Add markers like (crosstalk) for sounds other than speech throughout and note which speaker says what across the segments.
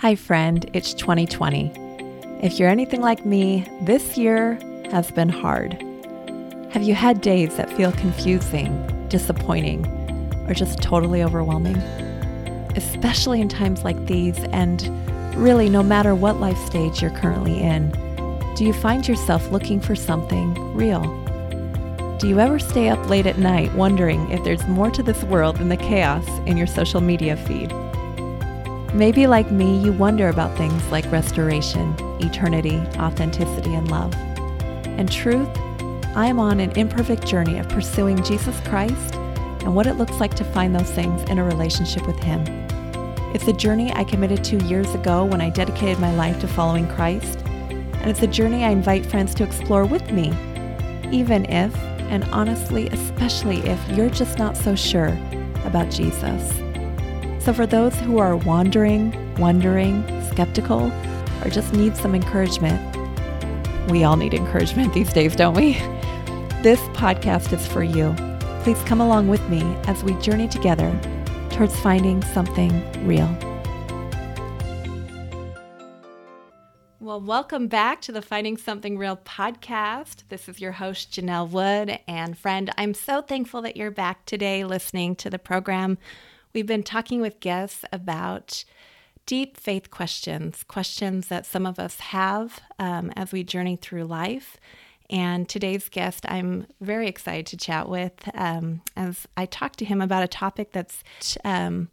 Speaker 1: Hi, friend, it's 2020. If you're anything like me, this year has been hard. Have you had days that feel confusing, disappointing, or just totally overwhelming? Especially in times like these, and really no matter what life stage you're currently in, do you find yourself looking for something real? Do you ever stay up late at night wondering if there's more to this world than the chaos in your social media feed? Maybe, like me, you wonder about things like restoration, eternity, authenticity, and love. And truth, I am on an imperfect journey of pursuing Jesus Christ and what it looks like to find those things in a relationship with Him. It's a journey I committed to years ago when I dedicated my life to following Christ, and it's a journey I invite friends to explore with me, even if, and honestly, especially if you're just not so sure about Jesus. So, for those who are wandering, wondering, skeptical, or just need some encouragement, we all need encouragement (laughs) these days, don't we? This podcast is for you. Please come along with me as we journey together towards finding something real. Well, welcome back to the Finding Something Real podcast. This is your host, Janell Wood. And friend, I'm so thankful that you're back today listening to the program. We've been talking with guests about deep faith questions, questions that some of us have um, as we journey through life. And today's guest, I'm very excited to chat with um, as I talk to him about a topic that's um,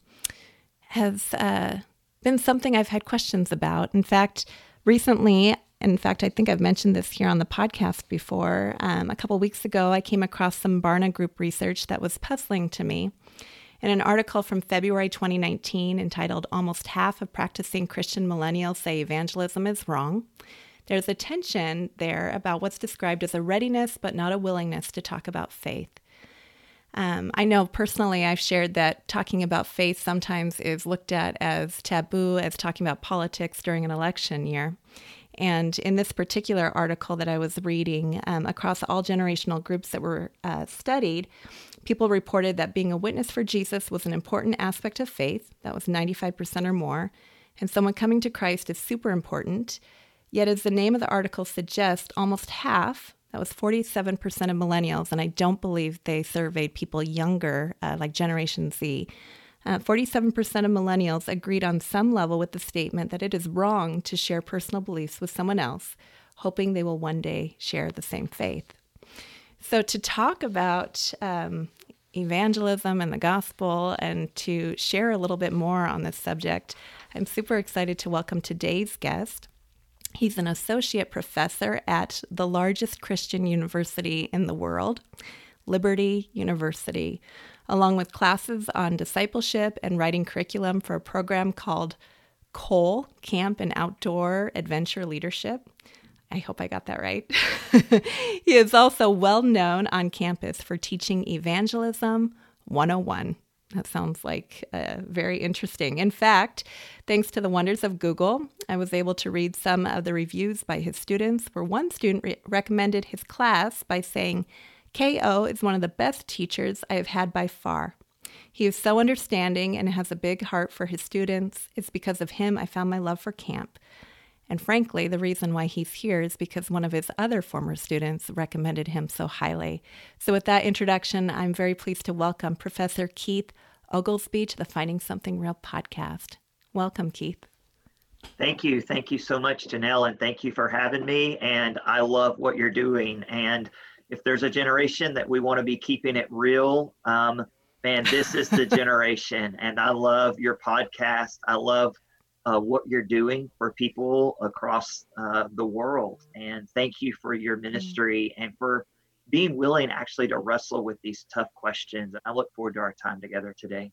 Speaker 1: has uh, been something I've had questions about. In fact, recently, in fact, I think I've mentioned this here on the podcast before. Um, a couple weeks ago, I came across some Barna Group research that was puzzling to me. In an article from February 2019 entitled Almost Half of Practicing Christian Millennials Say Evangelism is Wrong, there's a tension there about what's described as a readiness but not a willingness to talk about faith. Um, I know personally, I've shared that talking about faith sometimes is looked at as taboo, as talking about politics during an election year. And in this particular article that I was reading, um, across all generational groups that were uh, studied, People reported that being a witness for Jesus was an important aspect of faith, that was 95% or more, and someone coming to Christ is super important. Yet, as the name of the article suggests, almost half, that was 47% of millennials, and I don't believe they surveyed people younger, uh, like Generation Z. Uh, 47% of millennials agreed on some level with the statement that it is wrong to share personal beliefs with someone else, hoping they will one day share the same faith. So, to talk about um, evangelism and the gospel and to share a little bit more on this subject, I'm super excited to welcome today's guest. He's an associate professor at the largest Christian university in the world, Liberty University, along with classes on discipleship and writing curriculum for a program called COLE Camp and Outdoor Adventure Leadership. I hope I got that right. (laughs) he is also well known on campus for teaching Evangelism 101. That sounds like uh, very interesting. In fact, thanks to the wonders of Google, I was able to read some of the reviews by his students, where one student re- recommended his class by saying, KO is one of the best teachers I have had by far. He is so understanding and has a big heart for his students. It's because of him I found my love for camp. And frankly, the reason why he's here is because one of his other former students recommended him so highly. So, with that introduction, I'm very pleased to welcome Professor Keith Oglesby to the Finding Something Real podcast. Welcome, Keith.
Speaker 2: Thank you. Thank you so much, Janell, and thank you for having me. And I love what you're doing. And if there's a generation that we want to be keeping it real, um, man, this is the (laughs) generation. And I love your podcast. I love uh, what you're doing for people across uh, the world. And thank you for your mm-hmm. ministry and for being willing actually to wrestle with these tough questions. I look forward to our time together today.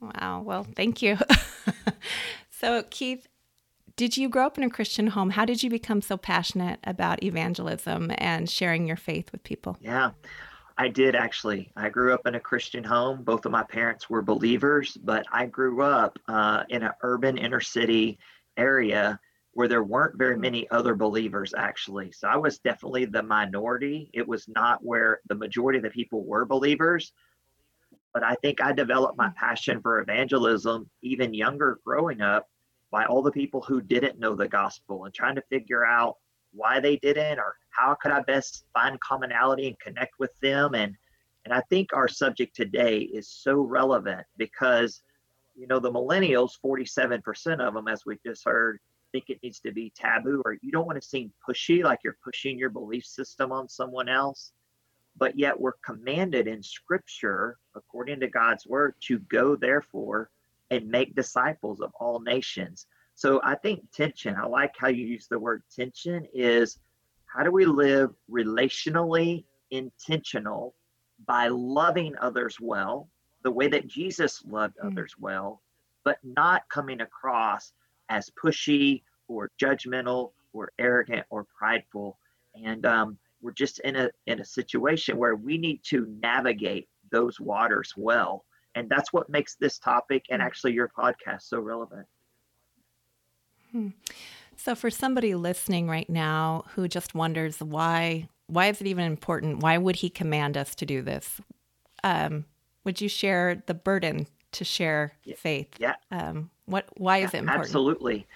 Speaker 1: Wow. Well, thank you. (laughs) so, Keith, did you grow up in a Christian home? How did you become so passionate about evangelism and sharing your faith with people?
Speaker 2: Yeah. I did actually. I grew up in a Christian home. Both of my parents were believers, but I grew up uh, in an urban inner city area where there weren't very many other believers actually. So I was definitely the minority. It was not where the majority of the people were believers. But I think I developed my passion for evangelism even younger growing up by all the people who didn't know the gospel and trying to figure out why they didn't or how could I best find commonality and connect with them? And and I think our subject today is so relevant because you know the millennials 47% of them as we just heard think it needs to be taboo or you don't want to seem pushy like you're pushing your belief system on someone else. But yet we're commanded in scripture according to God's word to go therefore and make disciples of all nations so I think tension, I like how you use the word tension, is how do we live relationally intentional by loving others well, the way that Jesus loved mm. others well, but not coming across as pushy or judgmental or arrogant or prideful. And um, we're just in a in a situation where we need to navigate those waters well. And that's what makes this topic and mm. actually your podcast so relevant.
Speaker 1: Hmm. So, for somebody listening right now who just wonders why, why is it even important? Why would he command us to do this? Um, would you share the burden to share faith?
Speaker 2: Yeah.
Speaker 1: Um, what? Why is it important?
Speaker 2: Absolutely.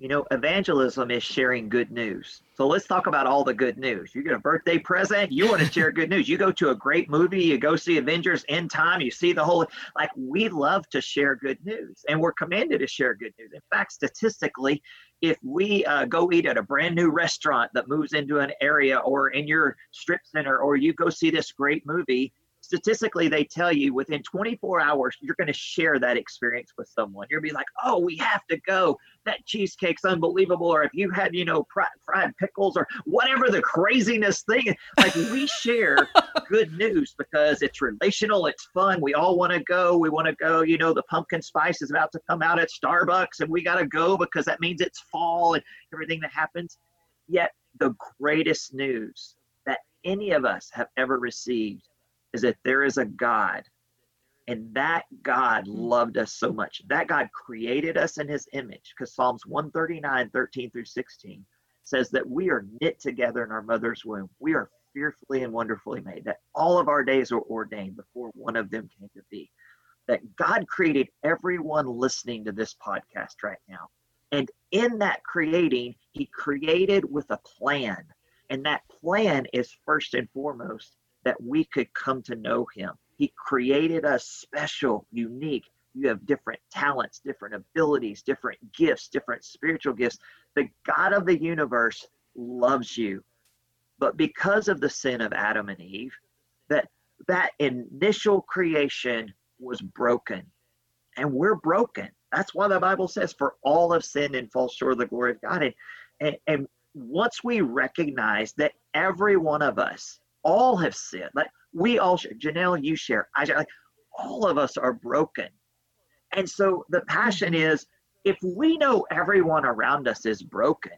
Speaker 2: You know, evangelism is sharing good news. So let's talk about all the good news. You get a birthday present, you want to share good news. You go to a great movie, you go see Avengers End Time, you see the whole, like, we love to share good news and we're commanded to share good news. In fact, statistically, if we uh, go eat at a brand new restaurant that moves into an area or in your strip center, or you go see this great movie, statistically they tell you within 24 hours you're going to share that experience with someone. You're be like oh we have to go. That cheesecake's unbelievable or if you had you know fried pickles or whatever the craziness thing like we share (laughs) good news because it's relational it's fun. We all want to go. We want to go you know the pumpkin spice is about to come out at starbucks and we got to go because that means it's fall and everything that happens. Yet the greatest news that any of us have ever received is that there is a God and that God hmm. loved us so much. That God created us in his image because Psalms 139, 13 through 16 says that we are knit together in our mother's womb. We are fearfully and wonderfully made, that all of our days are ordained before one of them came to be. That God created everyone listening to this podcast right now. And in that creating, he created with a plan. And that plan is first and foremost that we could come to know him. He created us special, unique. You have different talents, different abilities, different gifts, different spiritual gifts. The God of the universe loves you. But because of the sin of Adam and Eve, that that initial creation was broken. And we're broken. That's why the Bible says, for all have sinned and fall short of the glory of God. And, and, and once we recognize that every one of us all have sinned. Like we all share. Janell, you share. I share. Like all of us are broken. And so the passion mm-hmm. is if we know everyone around us is broken,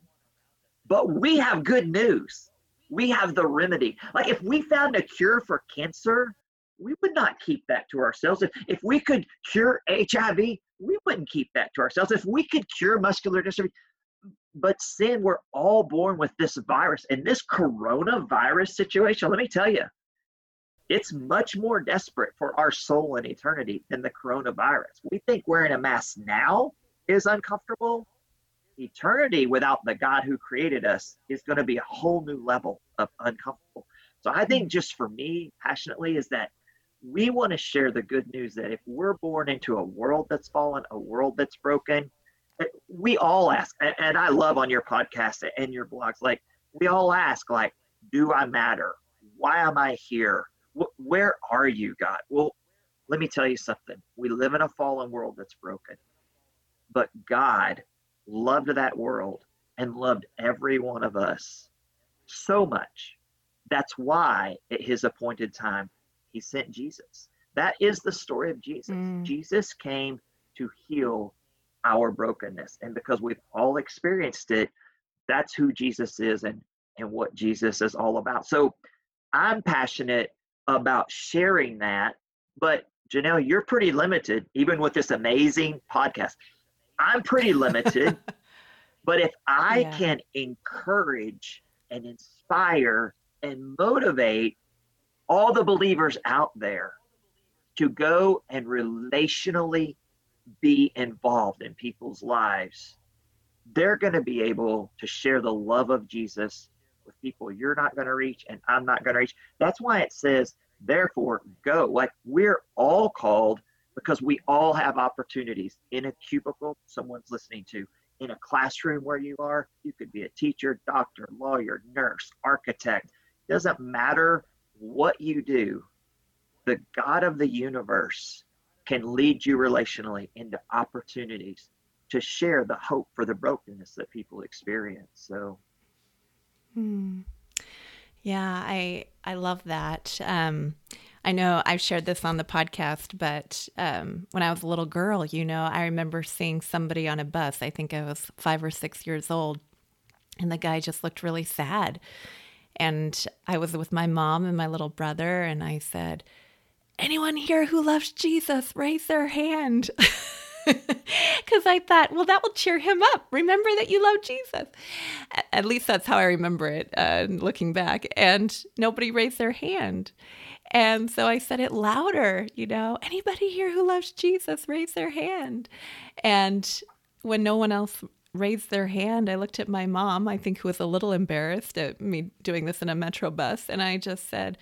Speaker 2: but we have good news, we have the remedy. Like if we found a cure for cancer, we would not keep that to ourselves. If, if we could cure HIV, we wouldn't keep that to ourselves. If we could cure muscular dystrophy, but sin, we're all born with this virus. And this coronavirus situation, let me tell you, it's much more desperate for our soul in eternity than the coronavirus. We think wearing a mask now is uncomfortable. Eternity without the God who created us is going to be a whole new level of uncomfortable. So I think mm-hmm. just for me, passionately, is that we want to share the good news that if we're born into a world that's fallen, a world that's broken, we all ask, and I love on your podcast and your blogs, like we all ask, like, do I matter? Why am I here? Where are you, God? Well, let me tell you something. We live in a fallen world that's broken, but God loved that world and loved every one of us so much. That's why at his appointed time, he sent Jesus. That is the story of Jesus. Mm. Jesus came to heal our brokenness. And because we've all experienced it, that's who Jesus is and, and what Jesus is all about. So I'm passionate about sharing that. But Janell, you're pretty limited, even with this amazing podcast. I'm pretty limited. (laughs) but if I yeah. can encourage and inspire and motivate all the believers out there to go and relationally be involved in people's lives, they're going to be able to share the love of Jesus with people you're not going to reach and I'm not going to reach. That's why it says, therefore, go. Like we're all called because we all have opportunities in a cubicle someone's listening to, in a classroom where you are. You could be a teacher, doctor, lawyer, nurse, architect. Doesn't matter what you do, the God of the universe can lead you relationally into opportunities to share the hope for the brokenness that people experience. So,
Speaker 1: hmm. yeah, I I love that. Um, I know I've shared this on the podcast, but um, when I was a little girl, you know, I remember seeing somebody on a bus. I think I was five or six years old, and the guy just looked really sad. And I was with my mom and my little brother, and I said, Anyone here who loves Jesus, raise their hand. (laughs) Because I thought, well, that will cheer him up. Remember that you love Jesus. At least that's how I remember it, uh, looking back. And nobody raised their hand. And so I said it louder, you know, anybody here who loves Jesus, raise their hand. And when no one else raised their hand, I looked at my mom, I think who was a little embarrassed at me doing this in a metro bus. And I just said,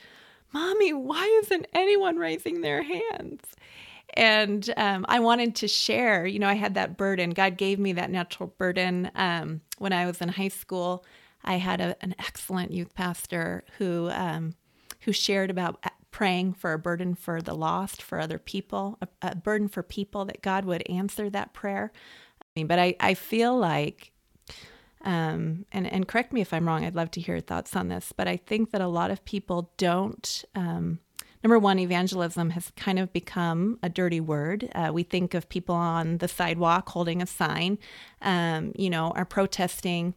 Speaker 1: Mommy, why isn't anyone raising their hands? And um, I wanted to share, you know, I had that burden. God gave me that natural burden um, when I was in high school. I had a, an excellent youth pastor who um, who shared about praying for a burden for the lost, for other people, a, a burden for people that God would answer that prayer. I mean, but I, I feel like, um, and, and correct me if I'm wrong, I'd love to hear your thoughts on this, but I think that a lot of people don't. Um, number one, evangelism has kind of become a dirty word. Uh, we think of people on the sidewalk holding a sign, um, you know, are protesting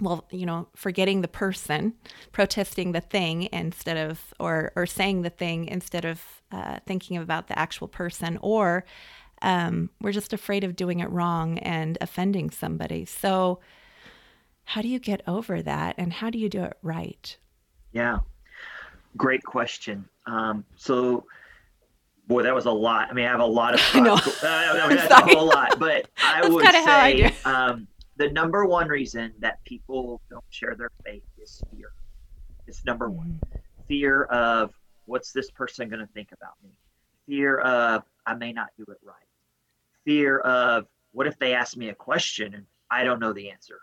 Speaker 1: well, you know, forgetting the person, protesting the thing instead of, or or saying the thing instead of uh, thinking about the actual person, or um, we're just afraid of doing it wrong and offending somebody. So, how do you get over that, and how do you do it right?
Speaker 2: Yeah, great question. Um, so, boy, that was a lot. I mean, I have a lot of. (laughs)
Speaker 1: I know.
Speaker 2: Uh, I mean, (laughs) that's a whole lot, but (laughs) I would say.
Speaker 1: Um,
Speaker 2: the number one reason that people don't share their faith is fear. It's number one. Mm-hmm. Fear of what's this person going to think about me? Fear of I may not do it right. Fear of what if they ask me a question and I don't know the answer?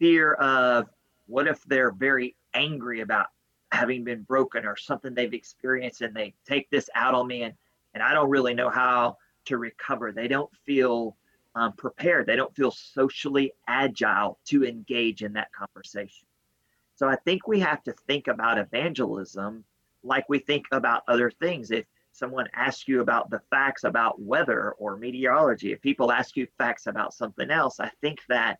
Speaker 2: Fear of what if they're very angry about having been broken or something they've experienced and they take this out on me and, and I don't really know how to recover. They don't feel um, prepared. They don't feel socially agile to engage in that conversation. So I think we have to think about evangelism like we think about other things. If someone asks you about the facts about weather or meteorology, if people ask you facts about something else, I think that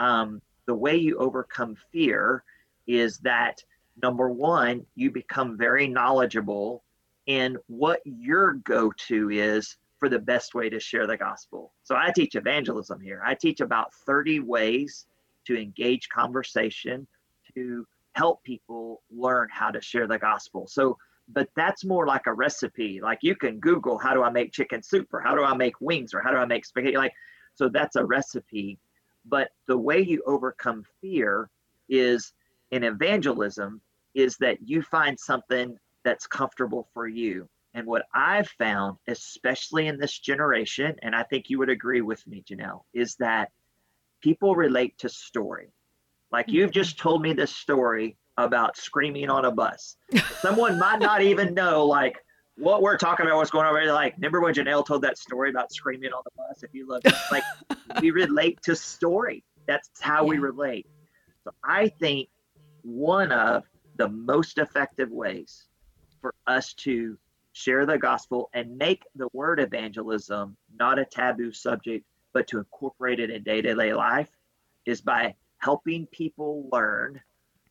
Speaker 2: um, the way you overcome fear is that number one, you become very knowledgeable in what your go to is for the best way to share the gospel. So I teach evangelism here. I teach about 30 ways to engage conversation to help people learn how to share the gospel. So but that's more like a recipe. Like you can Google how do I make chicken soup or how do I make wings or how do I make spaghetti like so that's a recipe. But the way you overcome fear is in evangelism is that you find something that's comfortable for you. And what I've found, especially in this generation, and I think you would agree with me, Janell, is that people relate to story. Like you've just told me this story about screaming on a bus. (laughs) Someone might not even know like what we're talking about, what's going on. They're like, remember when Janell told that story about screaming on the bus? If you look, like (laughs) we relate to story. That's how yeah. we relate. So I think one of the most effective ways for us to share the gospel, and make the word evangelism not a taboo subject, but to incorporate it in day to day life is by helping people learn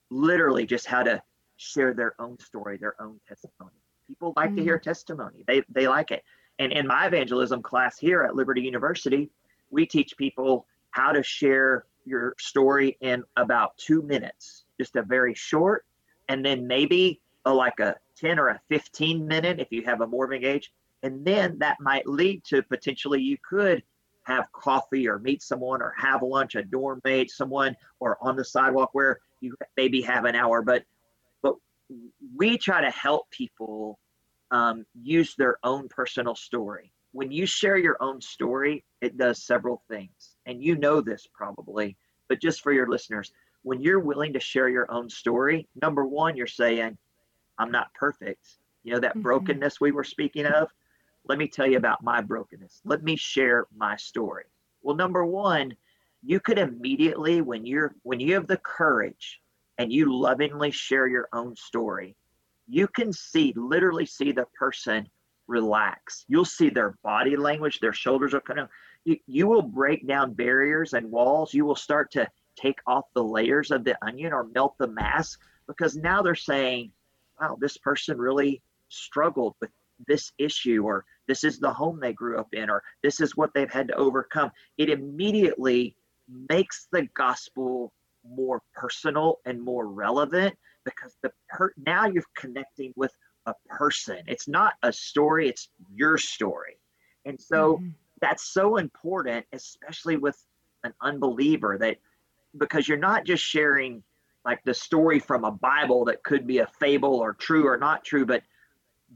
Speaker 2: literally just how to share their own story, their own testimony. People like mm-hmm. to hear testimony, they, they like it. And in my evangelism class here at Liberty University, we teach people how to share your story in about two minutes, just a very short, and then maybe a, like a 10 or a 15 minute if you have a more engaged. And then that might lead to potentially you could have coffee or meet someone or have lunch, a dorm mate, someone, or on the sidewalk where you maybe have an hour. But we try to help people um, use their own personal story. When you share your own story, it does several things, and you know this probably. But just for your listeners, when you're willing to share your own story, number one, you're saying, "I'm not perfect." You know that mm-hmm. brokenness we were speaking of let me tell you about my brokenness. Let me share my story. Well, number one, you could immediately, when you're when you have the courage and you lovingly share your own story, you can see, literally see the person relax. You'll see their body language, their shoulders are kind of you, you will break down barriers and walls. You will start to take off the layers of the onion or melt the mask because now they're saying, wow, this person really struggled with this issue or this is the home they grew up in or this is what they've had to overcome it immediately makes the gospel more personal and more relevant because the per- now you're connecting with a person. It's not a story it's your story. And so mm-hmm. that's so important especially with an unbeliever that because you're not just sharing like the story from a bible that could be a fable or true or not true but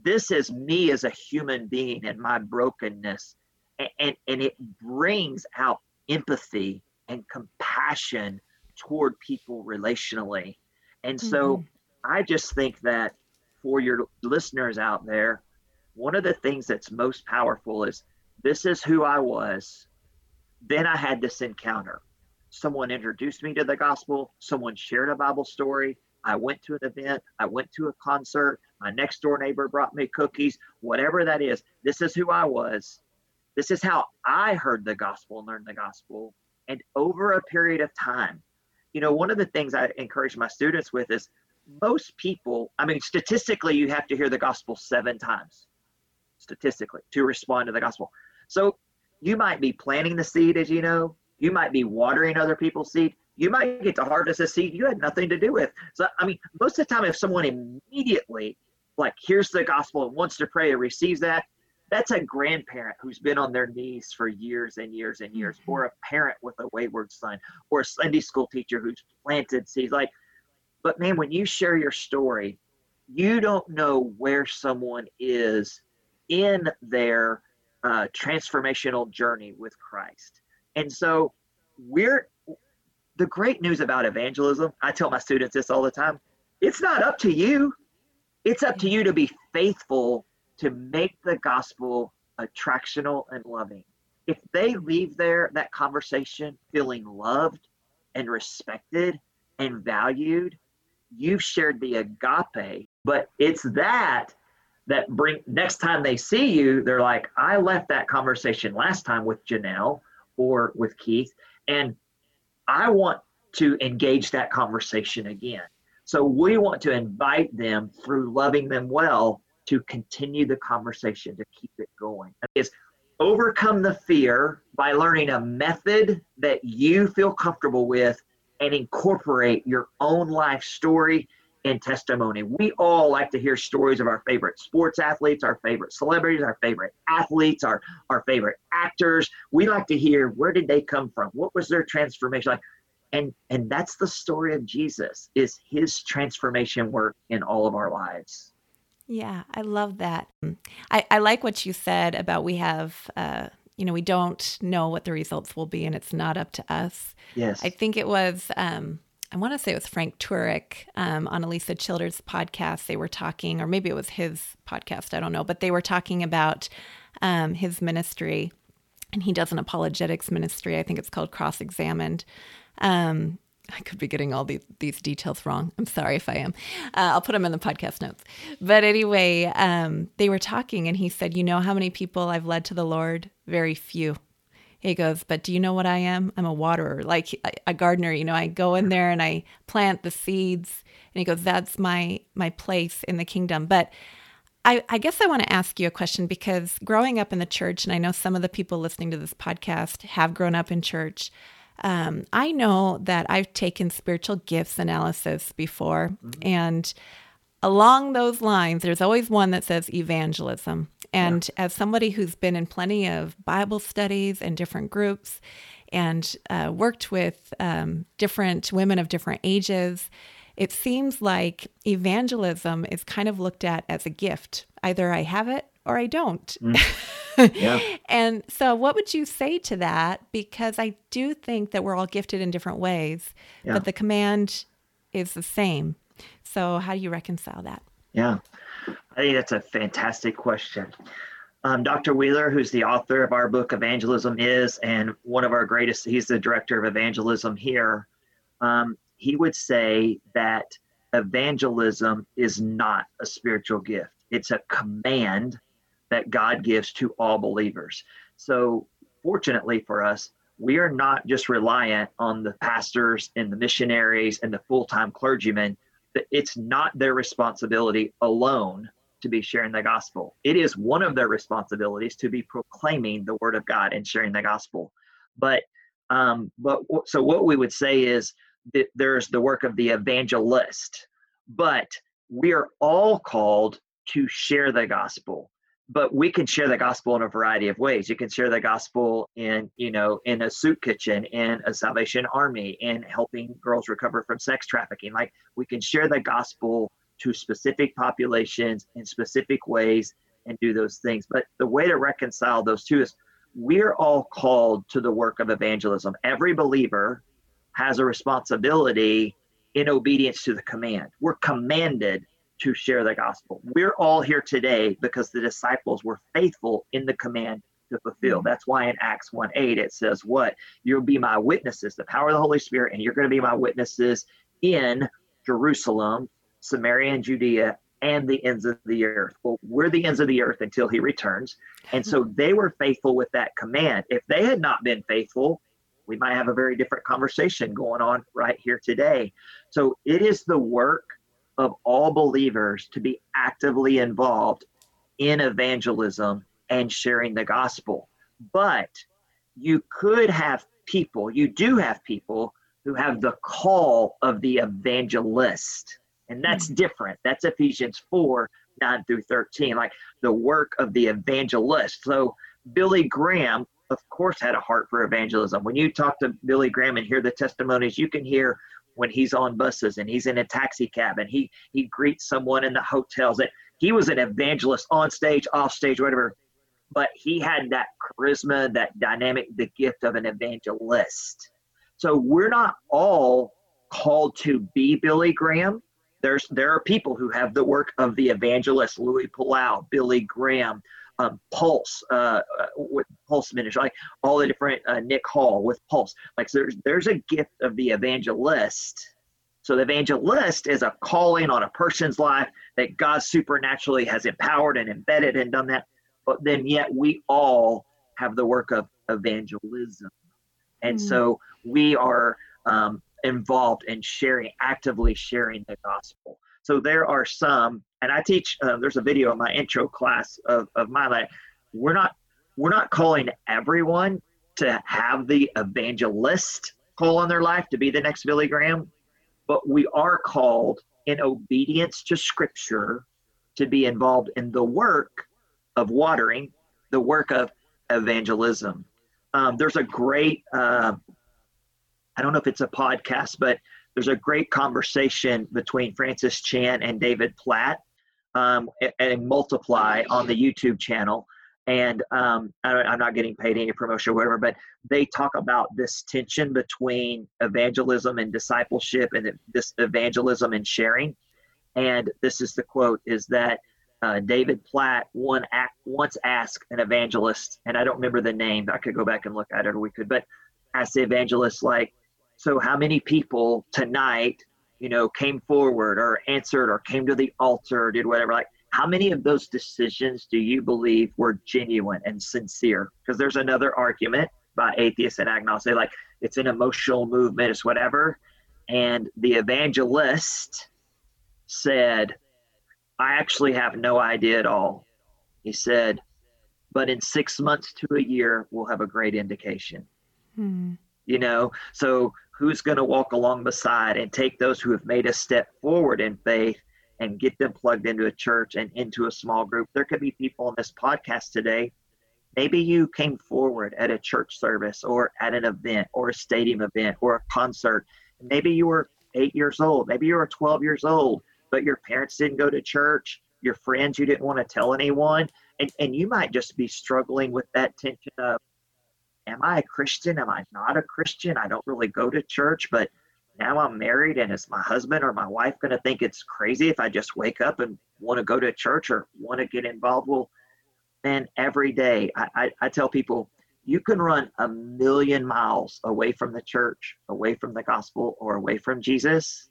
Speaker 2: this is me as a human being and my brokenness. And, and, and it brings out empathy and compassion toward people relationally and so mm-hmm. i just think that for your listeners out there one of the things that's most powerful is this is who i was then i had this encounter someone introduced me to the gospel someone shared a bible story I went to an event, I went to a concert, my next door neighbor brought me cookies, whatever that is. This is who I was. This is how I heard the gospel and learned the gospel. And over a period of time, you know, one of the things I encourage my students with is most people, I mean, statistically, you have to hear the gospel seven times, statistically, to respond to the gospel. So you might be planting the seed, as you know, you might be watering other people's seed you might get to harvest a seed you had nothing to do with. So, I mean, most of the time, if someone immediately like hears the gospel and wants to pray and receives that, that's a grandparent who's been on their knees for years and years and years, mm-hmm. or a parent with a wayward son, or a Sunday school teacher who's planted seeds. Like, but man, when you share your story, you don't know where someone is in their uh, transformational journey with Christ. And so we're the great news about evangelism, I tell my students this all the time it's not up to you. It's up to you to be faithful to make the gospel attractional and loving. If they leave there, that conversation feeling loved and respected and valued, you've shared the agape. But it's that that bring next time they see you, they're like, I left that conversation last time with Janell or with Keith, and I want to engage that conversation again. So we want to invite them through loving them well to continue the conversation, to keep it going. Is overcome the fear by learning a method that you feel comfortable with and incorporate your own life story and testimony. We all like to hear stories of our favorite sports athletes, our favorite celebrities, our favorite athletes, our, our favorite actors. We like to hear where did they come from? What was their transformation like? And and that's the story of Jesus is his transformation work in all of our lives.
Speaker 1: Yeah, I love that. I, I like what you said about we have uh you know, we don't know what the results will be and it's not up to us.
Speaker 2: Yes.
Speaker 1: I think it was um I want to say it was Frank Turek um, on Alisa Childers' podcast. They were talking, or maybe it was his podcast, I don't know, but they were talking about um, his ministry. And he does an apologetics ministry. I think it's called Cross Examined. Um, I could be getting all these, these details wrong. I'm sorry if I am. Uh, I'll put them in the podcast notes. But anyway, um, they were talking, and he said, You know how many people I've led to the Lord? Very few. He goes, But do you know what I am? I'm a waterer, like a gardener. You know, I go in there and I plant the seeds. And he goes, That's my my place in the kingdom. But I, I guess I want to ask you a question because growing up in the church, and I know some of the people listening to this podcast have grown up in church. Um, I know that I've taken spiritual gifts analysis before, mm-hmm. and along those lines, there's always one that says evangelism. And yeah. as somebody who's been in plenty of Bible studies and different groups and uh, worked with um, different women of different ages, it seems like evangelism is kind of looked at as a gift. Either I have it or I don't. Mm. Yeah. (laughs) and so, what would you say to that? Because I do think that we're all gifted in different ways, yeah. but the command is the same. So, how do you reconcile that?
Speaker 2: Yeah, I think that's a fantastic question. Um, Dr. Wheeler, who's the author of our book Evangelism Is, and one of our greatest, he's the director of evangelism here. Um, he would say that evangelism is not a spiritual gift, it's a command that God gives to all believers. So, fortunately for us, we are not just reliant on the pastors and the missionaries and the full time clergymen. It's not their responsibility alone to be sharing the gospel. It is one of their responsibilities to be proclaiming the word of God and sharing the gospel. But um, but so what we would say is that there's the work of the evangelist, but we are all called to share the gospel but we can share the gospel in a variety of ways. You can share the gospel in you know in a soup kitchen in a salvation army in helping girls recover from sex trafficking. Like we can share the gospel to specific populations in specific ways and do those things. But the way to reconcile those two is we're all called to the work of evangelism. Every believer has a responsibility in obedience to the command. We're commanded to share the gospel. We're all here today because the disciples were faithful in the command to fulfill. Mm-hmm. That's why in Acts 1 8 it says, What? You'll be my witnesses, the power of the Holy Spirit, and you're going to be my witnesses in Jerusalem, Samaria, and Judea, and the ends of the earth. Well, we're the ends of the earth until he returns. And so (laughs) they were faithful with that command. If they had not been faithful, we might have a very different conversation going on right here today. So it is the work of all believers to be actively involved in evangelism and sharing the gospel. But you could have people, you do have people who have the call of the evangelist. And that's mm-hmm. different. That's Ephesians 4 9 through 13, like the work of the evangelist. So, Billy Graham, of course, had a heart for evangelism. When you talk to Billy Graham and hear the testimonies, you can hear when he's on buses and he's in a taxi cab and he he greets someone in the hotels that he was an evangelist on stage off stage whatever. But he had that charisma that dynamic the gift of an evangelist. So we're not all called to be billy graham. There's there are people who have the work of the evangelist luis palau billy graham um, Pulse uh, uh, with Pulse Ministry, like all the different uh, Nick Hall with Pulse. Like so there's there's a gift of the evangelist. So the evangelist is a calling on a person's life that God supernaturally has empowered and embedded and done that. But then yet we all have the work of evangelism, and mm-hmm. so we are um, involved in sharing, actively sharing the gospel. So there are some, and I teach. Uh, there's a video in my intro class of of my life. We're not we're not calling everyone to have the evangelist call on their life to be the next Billy Graham, but we are called in obedience to Scripture to be involved in the work of watering, the work of evangelism. Um, there's a great, uh, I don't know if it's a podcast, but there's a great conversation between Francis Chan and David Platt um, and, Multiply on the YouTube channel. And um, I, am not getting paid any promotion or whatever, but they talk about this tension between evangelism and discipleship and this evangelism and sharing. And this is the quote is that uh, David Platt one act, once asked an evangelist, and I don't remember the name, I could go back and look at it or we could, but asked the evangelist, like, so, how many people tonight, you know, came forward or answered or came to the altar or did whatever? Like, how many of those decisions do you believe were genuine and sincere? Because there's another argument by atheists and agnostics, like it's an emotional movement, it's whatever. And the evangelist said, I actually have no idea at all. He said, but in six months to a year, we'll have a great indication. Hmm. You know, so who's going to walk along beside and take those who have made a step forward in faith and get them plugged into a church and into a small group. There could be people on this podcast today. Maybe you came forward at a church service or at an event or a stadium event or a concert. Maybe you were eight years old. Maybe you were 12 years old, but your parents didn't go to church. Your friends, you didn't want to tell anyone. And, and you might just be struggling with that tension of, am I a Christian? Am I not a Christian? I don't really go to church, but now I'm married and is my husband or my wife going to think it's crazy if I just wake up and want to go to church or want to get involved? Well, then every day I, I, I, tell people you can run a million miles away from the church, away from the gospel, or away from Jesus,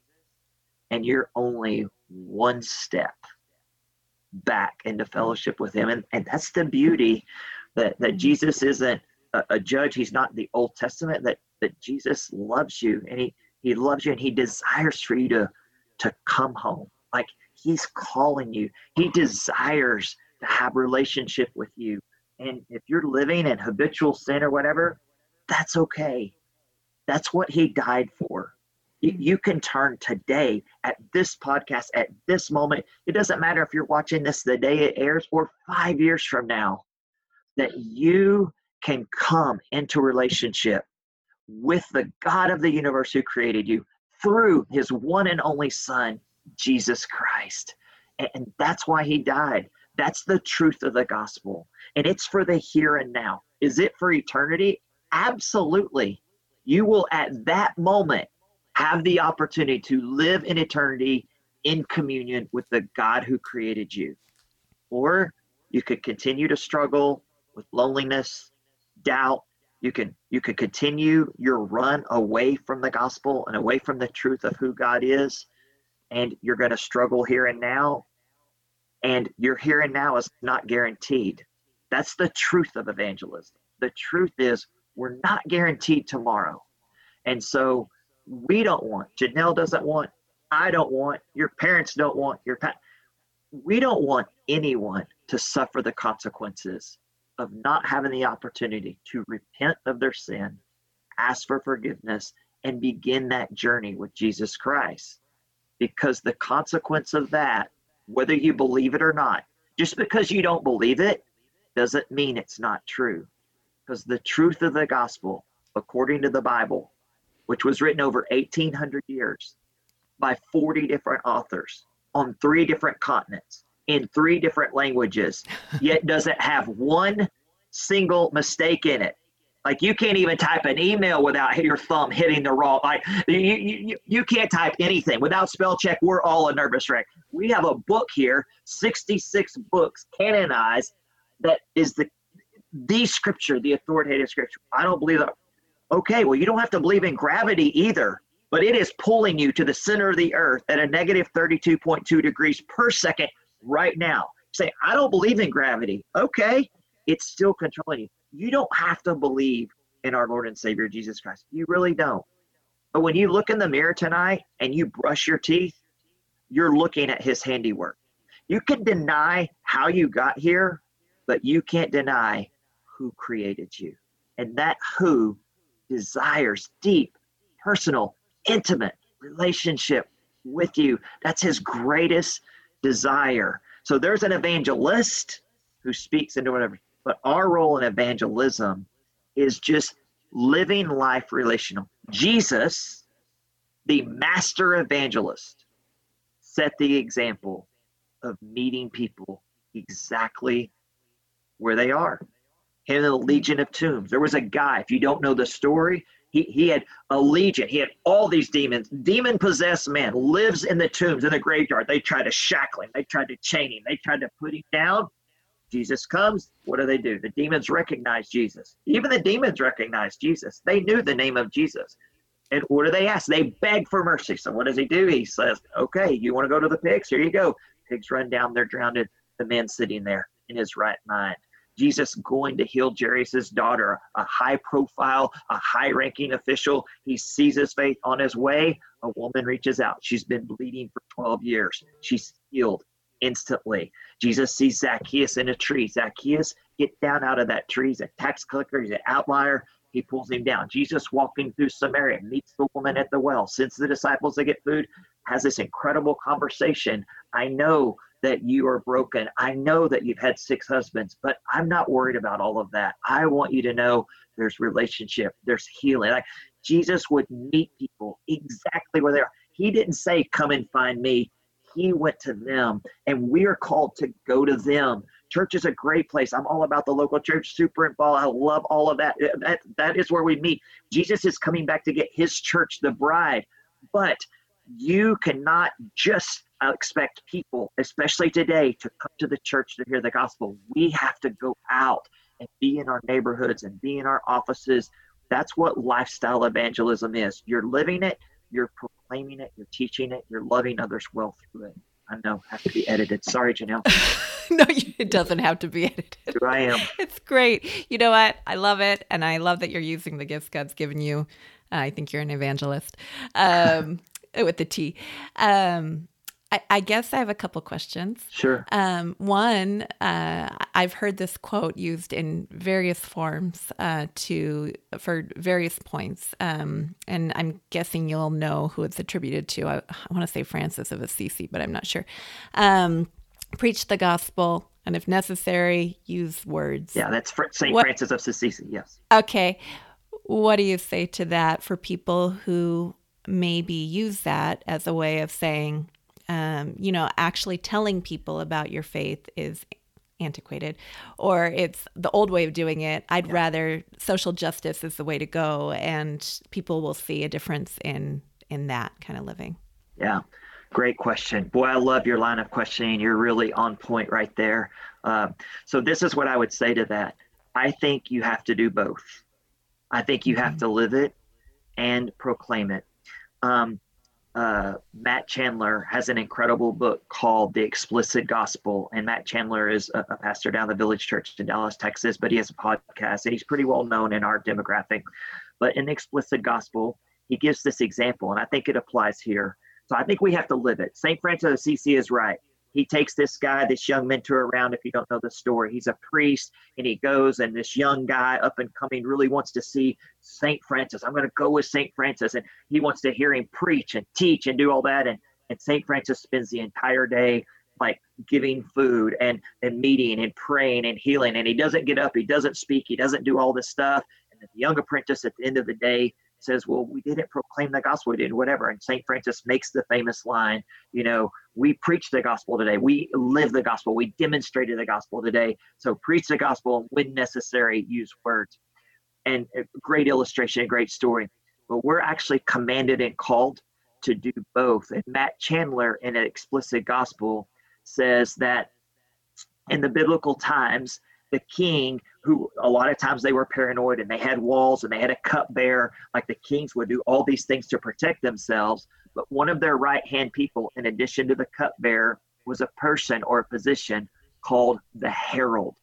Speaker 2: and you're only one step back into fellowship with Him. And, and that's the beauty that, that mm-hmm. Jesus isn't a, a judge, He's not the Old Testament, that, that Jesus loves you and He he loves you and he desires for you to, to come home. Like he's calling you. He desires to have relationship with you. And if you're living in habitual sin or whatever, that's okay. That's what he died for. You, you can turn today at this podcast, at this moment. It doesn't matter if you're watching this the day it airs or five years from now, that you can come into relationship with the God of the universe who created you through his one and only Son, Jesus Christ. And that's why he died. That's the truth of the gospel. And it's for the here and now. Is it for eternity? Absolutely. You will at that moment have the opportunity to live in eternity in communion with the God who created you. Or you could continue to struggle with loneliness, doubt, you can you can continue your run away from the gospel and away from the truth of who God is and you're going to struggle here and now. And your here and now is not guaranteed. That's the truth of evangelism. The truth is we're not guaranteed tomorrow. And so we don't want janell doesn't want i don't want your parents don't want your pa- we don't want anyone to suffer the consequences of not having the opportunity to repent of their sin, ask for forgiveness, and begin that journey with Jesus Christ. Because the consequence of that, whether you believe it or not, just because you don't believe it doesn't mean it's not true. Because the truth of the gospel, according to the Bible, which was written over 1800 years by 40 different authors on three different continents, in three different languages, yet doesn't have one single mistake in it. Like you can't even type an email without your thumb hitting the wrong. Like you, you, you can't type anything without spell check. We're all a nervous wreck. We have a book here, 66 books canonized, that is the the scripture, the authoritative scripture. I don't believe that. Okay, well you don't have to believe in gravity either, but it is pulling you to the center of the earth at a negative 32.2 degrees per second right now. Say, I don't believe in gravity. Okay, it's still controlling you. You don't have to believe in our Lord and Savior Jesus Christ. You really don't. But when you look in the mirror tonight and you brush your teeth, you're looking at his handiwork. You can deny how you got here, but you can't deny who created you. And that who desires deep, personal, intimate relationship with you. That's his greatest desire. So there's an evangelist who speaks into whatever, but our role in evangelism is just living life relational. Jesus, the master evangelist, set the example of meeting people exactly where they are. Him in the Legion of Tombs, there was a guy, if you don't know the story, he, he had a legion. He had all these demons. Demon possessed man lives in the tombs, in the graveyard. They tried to shackle him. They tried to chain him. They tried to put him down. Jesus comes. What do they do? The demons recognize Jesus. Even the demons recognize Jesus. They knew the name of Jesus. And what do they ask? They beg for mercy. So what does he do? He says, Okay, you want to go to the pigs? Here you go. Pigs run down. They're drowned. The man sitting there in his right mind. Jesus going to heal Jairus' daughter, a high profile, a high ranking official. He sees his faith on his way. A woman reaches out. She's been bleeding for 12 years. She's healed instantly. Jesus sees Zacchaeus in a tree. Zacchaeus, get down out of that tree. He's a tax collector, he's an outlier. He pulls him down. Jesus walking through Samaria meets the woman at the well, sends the disciples to get food. has this incredible conversation. I know that you are broken. I know that you've had six husbands, but I'm not worried about all of that. I want you to know there's relationship, there's healing. Like Jesus would meet people exactly where they are. He didn't say, Come and find me. He went to them, and we are called to go to them. Church is a great place. I'm all about the local church, super involved. I love all of that. Uh, that, that is where we meet. Jesus is coming back to get his church, the bride. But you cannot just expect people, especially today, to come to the church to hear the gospel. We have to go out and be in our neighborhoods and be in our offices. That's what lifestyle evangelism is. You're living it, you're proclaiming it, you're teaching it, you're loving others well through it. I know, have to be edited. Sorry, Janell. (laughs)
Speaker 1: no, it doesn't have to be edited.
Speaker 2: Here I am. (laughs)
Speaker 1: It's great. You know what? I love it. And I love that you're using the gifts God's given you. Uh, I think you're an evangelist um, (laughs) with the T. Um, I, I, guess I have a couple questions.
Speaker 2: Sure.
Speaker 1: Um, one, uh, I've heard this quote used in various forms uh, to for various points, um, and I'm guessing you'll know who it's attributed to. I, I want to say Francis of Assisi, but I'm not sure. Um, preach the gospel, and if necessary, use words.
Speaker 2: Yeah, that's Saint Francis of Assisi. Yes.
Speaker 1: Okay. What do you say to that for people who maybe use that as a way of saying? Um, you know, actually telling people about your faith is antiquated or it's the old way of doing it. I'd yeah. rather social justice is the way to go and people will see a difference in in that kind of living.
Speaker 2: Yeah. Great question. Boy, I love your line of questioning. You're really on point right there. Uh, so, this is what I would say to that. I think you have to do both. I think you have mm-hmm. to live it and proclaim it. Um, uh, Matt Chandler has an incredible book called The Explicit Gospel. And Matt Chandler is a, a, pastor down the Village Church in Dallas, Texas, but he has a podcast and he's pretty well known in our demographic. But in The Explicit Gospel, he gives this example, and I think it applies here. So I think we have to live it. St. Francis of Assisi is right he takes this guy, this young mentor around. If you don't know the story, he's a priest and he goes, and this young guy, up and coming, really wants to see St. Francis. I'm going to go with St. Francis. And he wants to hear him preach and teach and do all that. And, and St. Francis spends the entire day like giving food and, and meeting and praying and healing. And he doesn't get up, he doesn't speak, he doesn't do all this stuff. And the young apprentice at the end of the day says, Well, we didn't proclaim the gospel, we did whatever. And St. Francis makes the famous line, you know, we preach the gospel today, we live the gospel, we demonstrated the gospel today. So preach the gospel when necessary, use words. And great illustration, a great story. But we're actually commanded and called to do both. And Matt Chandler in an explicit gospel says that in the biblical times, the king who a lot of times they were paranoid and they had walls and they had a cupbearer like the kings would do all these things to protect themselves. But one of their right hand people in addition to the cupbearer was a person or a position called the herald.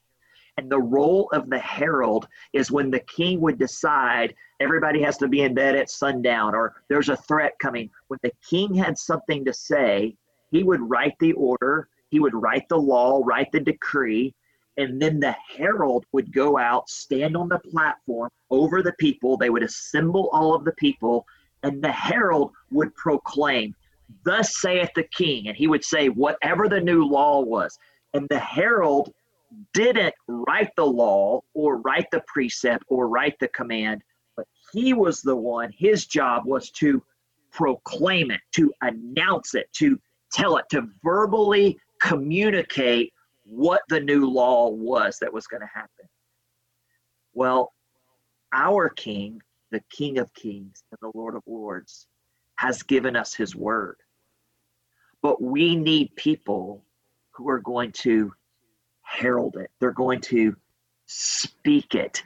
Speaker 2: And the role of the herald is when the king would decide everybody has to be in bed at sundown or there's a threat coming. When the king had something to say he would write the order he would write the law write the decree and then the herald would go out, stand on the platform over the people. They would assemble all of the people, and the herald would proclaim, Thus saith the king. And he would say whatever the new law was. And the herald didn't write the law or write the precept or write the command, but he was the one, his job was to proclaim it, to announce it, to tell it, to verbally communicate what the new law was that was going to happen. Well, our King, the King of Kings and the Lord of Lords, has given us his word. But we need people who are going to herald it, they're going to speak it.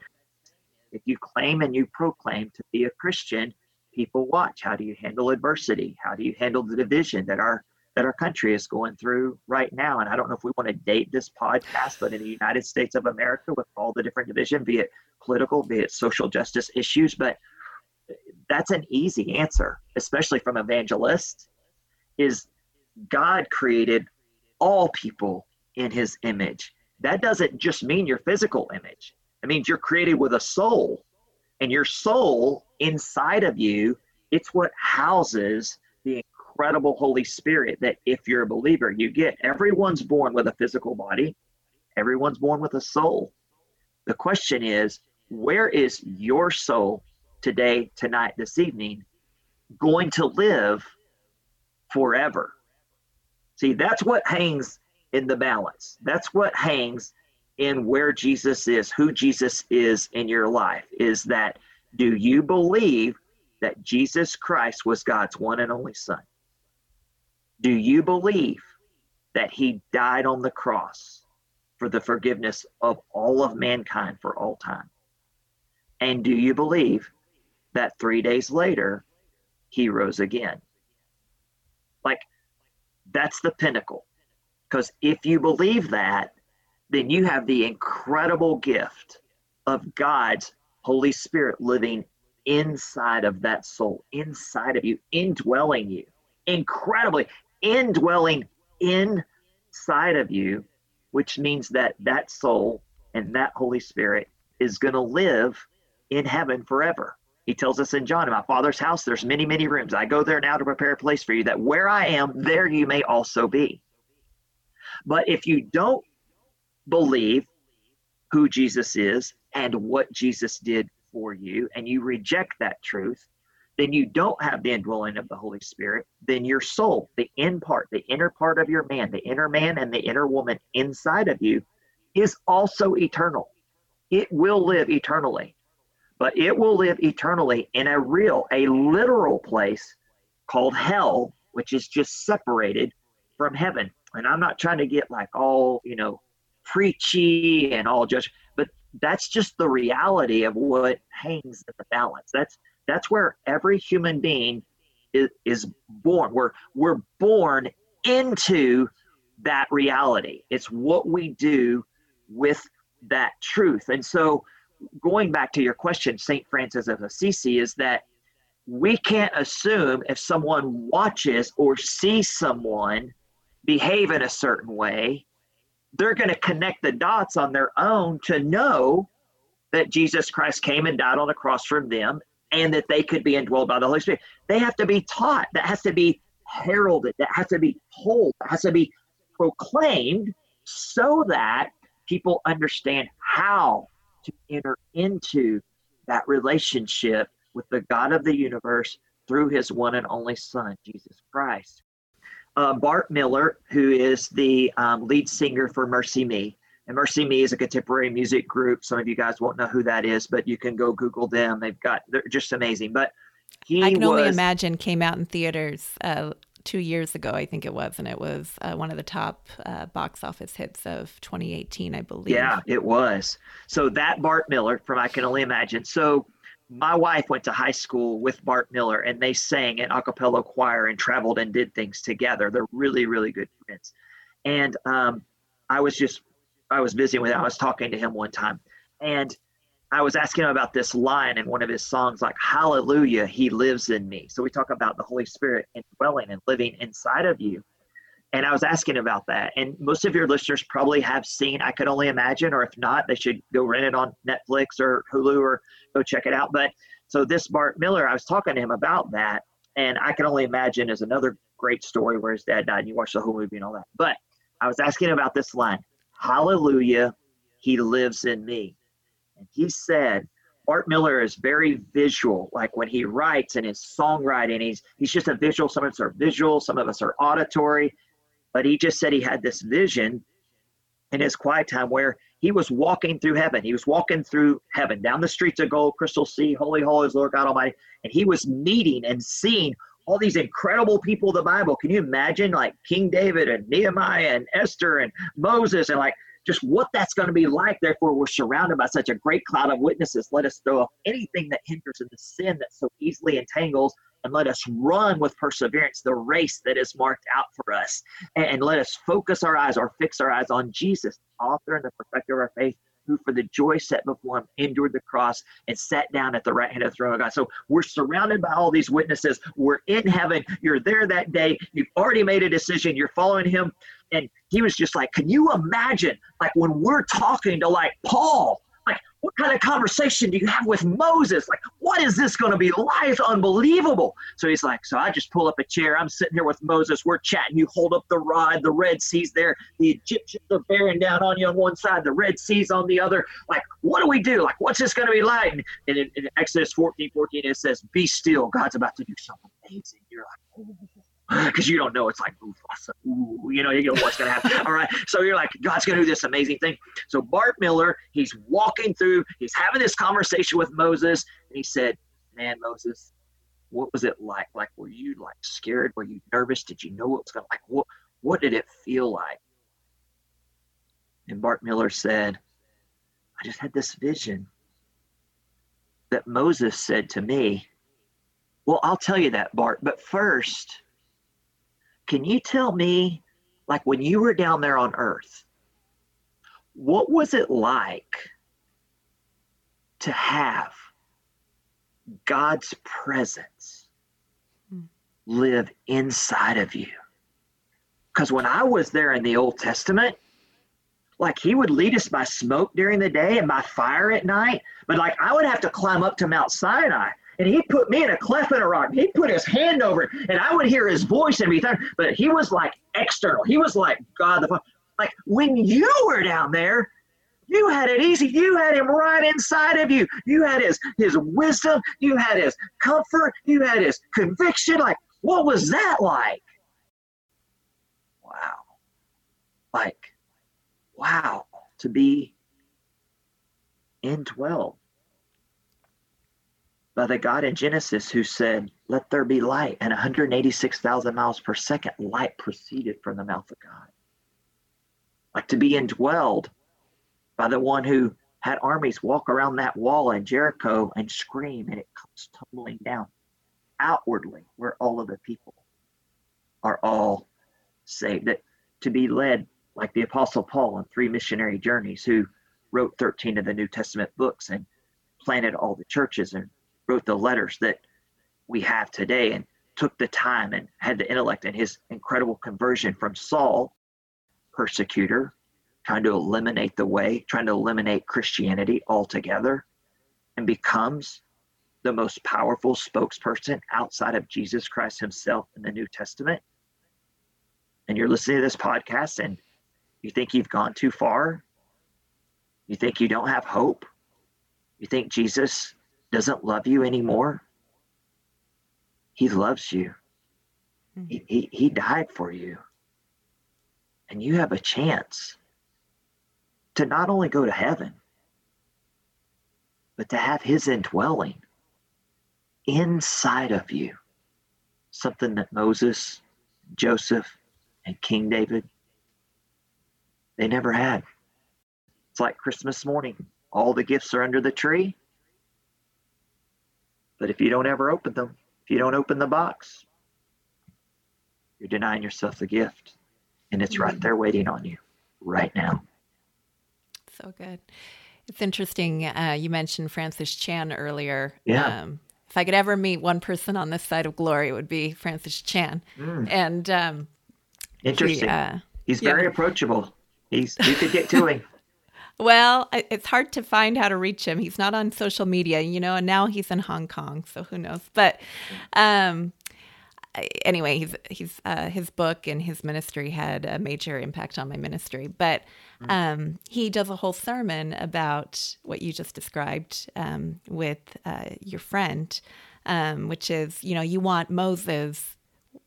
Speaker 2: If you claim and you proclaim to be a Christian, people watch. How do you handle adversity? How do you handle the division that our that our country is going through right now. And I don't know if we want to date this podcast, but in the United States of America, with all the different division, be it political, be it social justice issues, but that's an easy answer, especially from evangelists, is God created all people in his image. That doesn't just mean your physical image. It means you're created with a soul. And your soul inside of you, it's what houses the incredible Holy Spirit that if you're a believer, you get. Everyone's born with a physical body, everyone's born with a soul. The question is, where is your soul today, tonight, this evening going to live forever? See, that's what hangs in the balance. That's what hangs in where Jesus is, who Jesus is in your life. Is that do you believe that Jesus Christ was God's one and only Son? Do you believe that He died on the cross for the forgiveness of all of mankind for all time? And do you believe that three days later He rose again? Like, that's the pinnacle. Because if you believe that, then you have the incredible gift of God's Holy Spirit living inside of that soul, inside of you, indwelling you, incredibly indwelling inside of you, which means that that soul and that Holy Spirit is going to live in heaven forever. He tells us in John, in my Father's house, there's many, many rooms. I go there now to prepare a place for you, that where I am, there you may also be. But if you don't believe who Jesus is and what Jesus did for you and you reject that truth, then you don't have the indwelling of the Holy Spirit. Then your soul, the in part, the inner part of your man, the inner man and the inner woman inside of you, is also eternal. It will live eternally, but it will live eternally in a real, a literal place called hell, which is just separated from heaven. And I'm not trying to get like all, you know, preachy and all just but that's just the reality of what hangs in the balance that's that's where every human being is, is born. We're we're born into that reality. It's what we do with that truth. And so going back to your question st francis of assisi is that we can't assume if someone watches or sees someone behave in a certain way they're going to connect the dots on their own to know that Jesus Christ came and died on the cross for them and that they could be indwelled by the Holy Spirit. They have to be taught. That has to be heralded. That has to be told. That has to be proclaimed so that people understand how to enter into that relationship with the God of the universe through his one and only Son, Jesus Christ uh, Bart Miller, who is the um, lead singer for MercyMe. And MercyMe is a contemporary music group. Some of you guys won't know who that is, but you can go Google them. They've got they're just amazing. But he
Speaker 1: I can
Speaker 2: was,
Speaker 1: only imagine came out in theaters uh, two years ago, I think it was, and it was uh, one of the top uh, box office hits of 2018, I believe.
Speaker 2: Yeah, it was. So that Bart Miller from I Can Only Imagine. So my wife went to high school with Bart Miller and they sang in a cappella choir and traveled and did things together. They're really, really good friends. And um, I was just, I was visiting with him. I was talking to him one time and I was asking him about this line in one of his songs, like, Hallelujah, He lives in me. So we talk about the Holy Spirit indwelling and living inside of you. And I was asking about that. And most of your listeners probably have seen I Could Only Imagine, or if not, they should go rent it on Netflix or Hulu or go check it out. But so this Bart Miller, I was talking to him about that. And I Can Only Imagine is another great story where his dad died and you watch the whole movie and all that. But I was asking about this line Hallelujah, he lives in me. And he said, Art Miller is very visual. Like when he writes and his songwriting, he's he's just a visual. Some of us are visual, some of us are auditory. But he just said he had this vision in his quiet time where he was walking through heaven. He was walking through heaven, down the streets of gold, crystal sea, holy, holy is Lord God Almighty. And he was meeting and seeing all these incredible people of the Bible. Can you imagine like King David and Nehemiah and Esther and Moses and like just what that's going to be like. Therefore, we're surrounded by such a great cloud of witnesses. Let us throw off anything that hinders and the sin that so easily entangles and let us run with perseverance the race that is marked out for us. And, let us focus our eyes or fix our eyes on Jesus, author and the perfecter of our faith, who for the joy set before him endured the cross and sat down at the right hand of the throne of God. So we're surrounded by all these witnesses. We're in heaven. You're there that day. You've already made a decision. You're following him. And he was just like, Can you imagine, like, when we're talking to like Paul, what kind of conversation do you have with Moses? Like, what is this going to be like? Unbelievable. So he's like, so I just pull up a chair. I'm sitting here with Moses. We're chatting. You hold up the rod. The Red Sea's there. The Egyptians are bearing down on you on one side. The Red Sea's on the other. Like, what do we do? Like, what's this going to be like? And in, in Exodus 14, 14, it says, be still. God's about to do something amazing. You're like, oh (laughs) because you don't know. It's like, ooh, you know, you know what's going to happen. (laughs) All right. So you're like, God's going to do this amazing thing. So Bart Miller, he's walking through, he's having this conversation with Moses, and he said, Man, Moses, what was it like? Like, were you like scared? Were you nervous? Did you know what was going to like? What, what did it feel like? And Bart Miller said, I just had this vision that Moses said to me, Well, I'll tell you that, Bart, but first, can you tell me, like when you were down there on Earth, what was it like to have God's presence hmm. live inside of you? Because when I was there in the Old Testament, like he would lead us by smoke during the day and by fire at night, but like I would have to climb up to Mount Sinai and he put me in a cleft in a rock. He put his hand over it, and I would hear his voice and everything. But he was like external. He was like God the Father. Like when you were down there, you had it easy. You had him right inside of you. You had his his wisdom. You had his comfort. You had his conviction. Like what was that like? Wow. Like, wow, to be indwelled by the God in Genesis who said, Let there be light. And 186,000 miles per second, light proceeded from the mouth of God. Like to be indwelled by the one who had armies walk around that wall in Jericho and scream, and it comes tumbling down outwardly, where all of the people are all saved. That to be led like the Apostle Paul on three missionary journeys, who wrote 13 of the New Testament books and planted all the churches and wrote the letters that we have today and took the time and had the intellect and his incredible conversion from Saul, persecutor, trying to eliminate the way, trying to eliminate Christianity altogether, and becomes the most powerful spokesperson outside of Jesus Christ himself in the New Testament. And you're listening to this podcast and you think you've gone too far, you think you don't have hope, you think Jesus doesn't love you anymore, he loves you. Mm-hmm. He, he, he died for you. And you have a chance to not only go to heaven, but to have his indwelling inside of you. Something that Moses, Joseph, and King David, they never had. It's like Christmas morning. All the gifts are under the tree. But if you don't ever open them, if you don't open the box, you're denying yourself the gift. And it's right there waiting on you right now.
Speaker 1: So good. It's interesting. Uh, you mentioned Francis Chan earlier.
Speaker 2: Yeah. Um,
Speaker 1: if I could ever meet one person on this side of glory, it would be Francis Chan. Mm. And um,
Speaker 2: interesting. He, uh, He's very yeah. approachable. He's you could get to him.
Speaker 1: Well, it's hard to find how to reach him. He's not on social media, you know, and now he's in Hong Kong, so who knows? But um, anyway, he's he's uh, his book and his ministry had a major impact on my ministry. But mm. um, he does a whole sermon about what you just described um, with uh, your friend, um, which is you know you want Moses,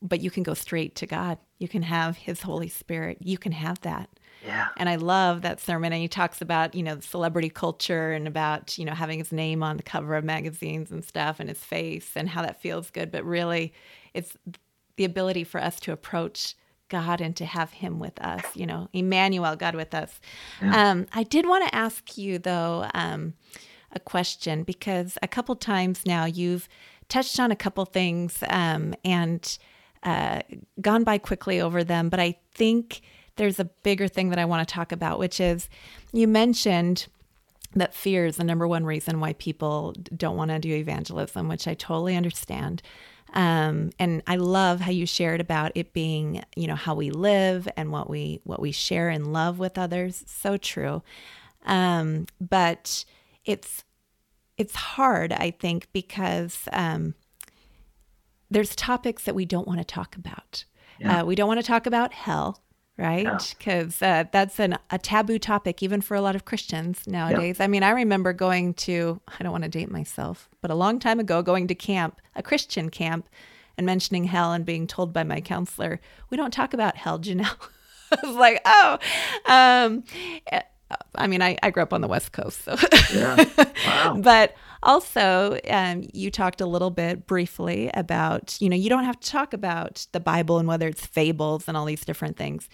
Speaker 1: but you can go straight to God. You can have His Holy Spirit. You can have that.
Speaker 2: Yeah.
Speaker 1: And I love that sermon. And he talks about, you know, celebrity culture and about, you know, having his name on the cover of magazines and stuff and his face and how that feels good. But really, it's the ability for us to approach God and to have him with us, you know, Emmanuel, God with us. Yeah. Um, I did want to ask you, though, um, a question because a couple times now you've touched on a couple things um, and uh, gone by quickly over them. But I think there's a bigger thing that I want to talk about, which is you mentioned that fear is the number one reason why people don't want to do evangelism, which I totally understand. Um, and I love how you shared about it being, you know, how we live and what we what we share and love with others. So true. Um, but it's it's hard, I think, because um, there's topics that we don't want to talk about. Yeah. Uh, we don't want to talk about hell, right? Because yeah. uh, that's an, a taboo topic, even for a lot of Christians nowadays. Yeah. I mean, I remember going to, I don't want to date myself, but a long time ago, going to camp, a Christian camp, and mentioning hell and being told by my counselor, we don't talk about hell, Janell. (laughs) I was like, oh, um, I mean, I, I grew up on the West Coast, so. yeah. Wow. (laughs) but also, um, you talked a little bit briefly about, you know, you don't have to talk about the Bible and whether it's fables and all these different things.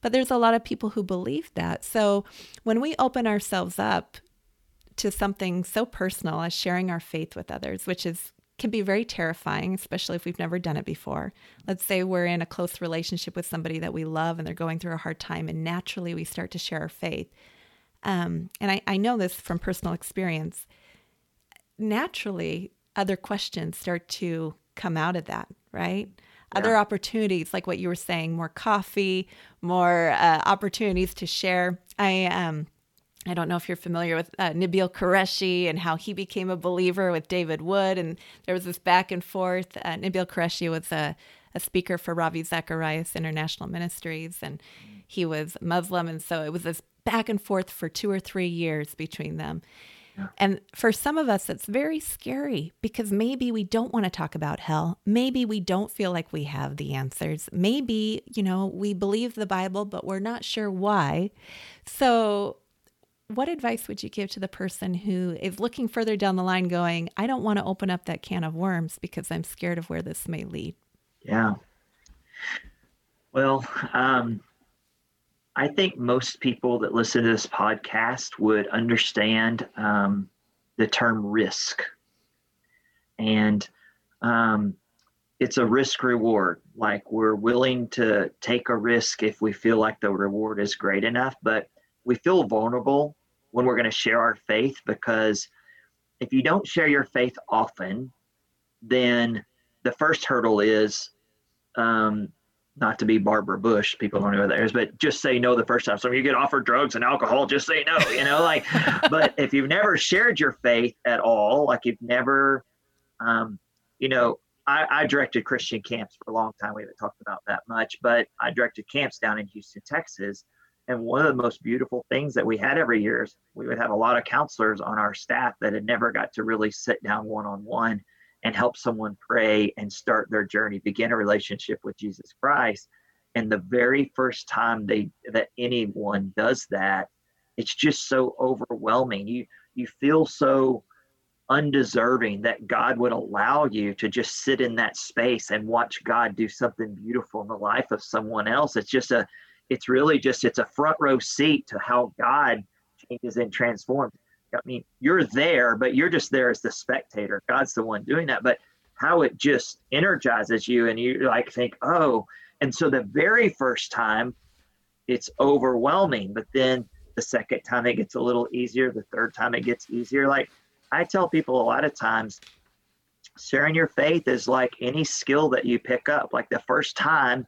Speaker 1: But there's a lot of people who believe that. So when we open ourselves up to something so personal as sharing our faith with others, which is can be very terrifying, especially if we've never done it before. Let's say we're in a close relationship with somebody that we love and they're going through a hard time, and naturally we start to share our faith. Um, and I, I know this from personal experience. Naturally, other questions start to come out of that, right? Yeah. Other opportunities, like what you were saying, more coffee, more uh, opportunities to share. I um, I don't know if you're familiar with uh, Nabil Qureshi and how he became a believer with David Wood, and there was this back and forth. Uh, Nabil Qureshi was a, a speaker for Ravi Zacharias International Ministries, and he was Muslim, and so it was this back and forth for two or three years between them. Yeah. And for some of us, it's very scary because maybe we don't want to talk about hell. Maybe we don't feel like we have the answers. Maybe, you know, we believe the Bible, but we're not sure why. So, what advice would you give to the person who is looking further down the line going, I don't want to open up that can of worms because I'm scared of where this may lead?
Speaker 2: Yeah. Well, um, I think most people that listen to this podcast would understand um, the term risk. And um, it's a risk reward. Like we're willing to take a risk if we feel like the reward is great enough, but we feel vulnerable when we're going to share our faith because if you don't share your faith often, then the first hurdle is um, not to be Barbara Bush, people don't know who that is, but just say no the first time. So when you get offered drugs and alcohol, just say no, you know, like, (laughs) but if you've never shared your faith at all, like you've never, um, you know, I, I directed Christian camps for a long time. We haven't talked about that much, but I directed camps down in Houston, Texas. And one of the most beautiful things that we had every year is we would have a lot of counselors on our staff that had never got to really sit down one on one and help someone pray and start their journey, begin a relationship with Jesus Christ. And the very first time they that anyone does that, it's just so overwhelming. You you feel so undeserving that God would allow you to just sit in that space and watch God do something beautiful in the life of someone else. It's just a it's really just it's a front row seat to how God changes and transforms. I mean, you're there, but you're just there as the spectator. God's the one doing that. But how it just energizes you and you like think, oh, and so the very first time it's overwhelming, but then the second time it gets a little easier, the third time it gets easier. Like I tell people a lot of times, sharing your faith is like any skill that you pick up. Like the first time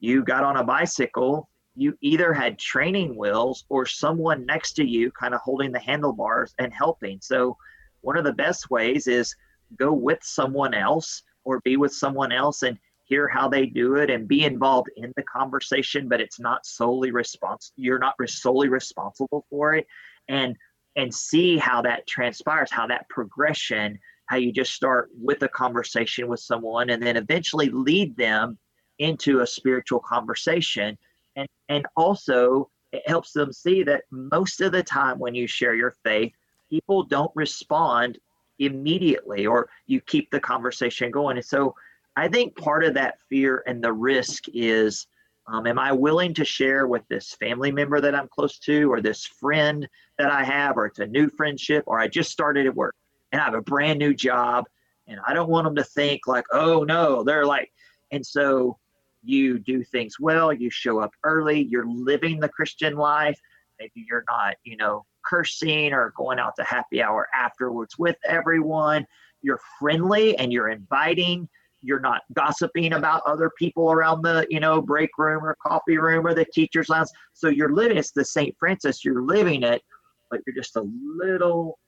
Speaker 2: you got on a bicycle, you either had training wheels or someone next to you kind of holding the handlebars and helping. So, one of the best ways is go with someone else or be with someone else and hear how they do it and be involved in the conversation but it's not solely responsible you're not solely responsible for it and and see how that transpires how that progression how you just start with a conversation with someone and then eventually lead them into a spiritual conversation and and also it helps them see that most of the time when you share your faith people don't respond immediately or you keep the conversation going. And so i think part of that fear and the risk is um, am i willing to share with this family member that i'm close to or this friend that i have or it's a new friendship or i just started at work and i have a brand new job and i don't want them to think like oh no they're like and so you do things well, you show up early, you're living the Christian life. Maybe you're not, you know, cursing or going out to happy hour afterwards with everyone. You're friendly and you're inviting. You're not gossiping about other people around the, you know, break room or coffee room or the teacher's lounge. So you're living, it's the St. Francis, you're living it, but you're just a little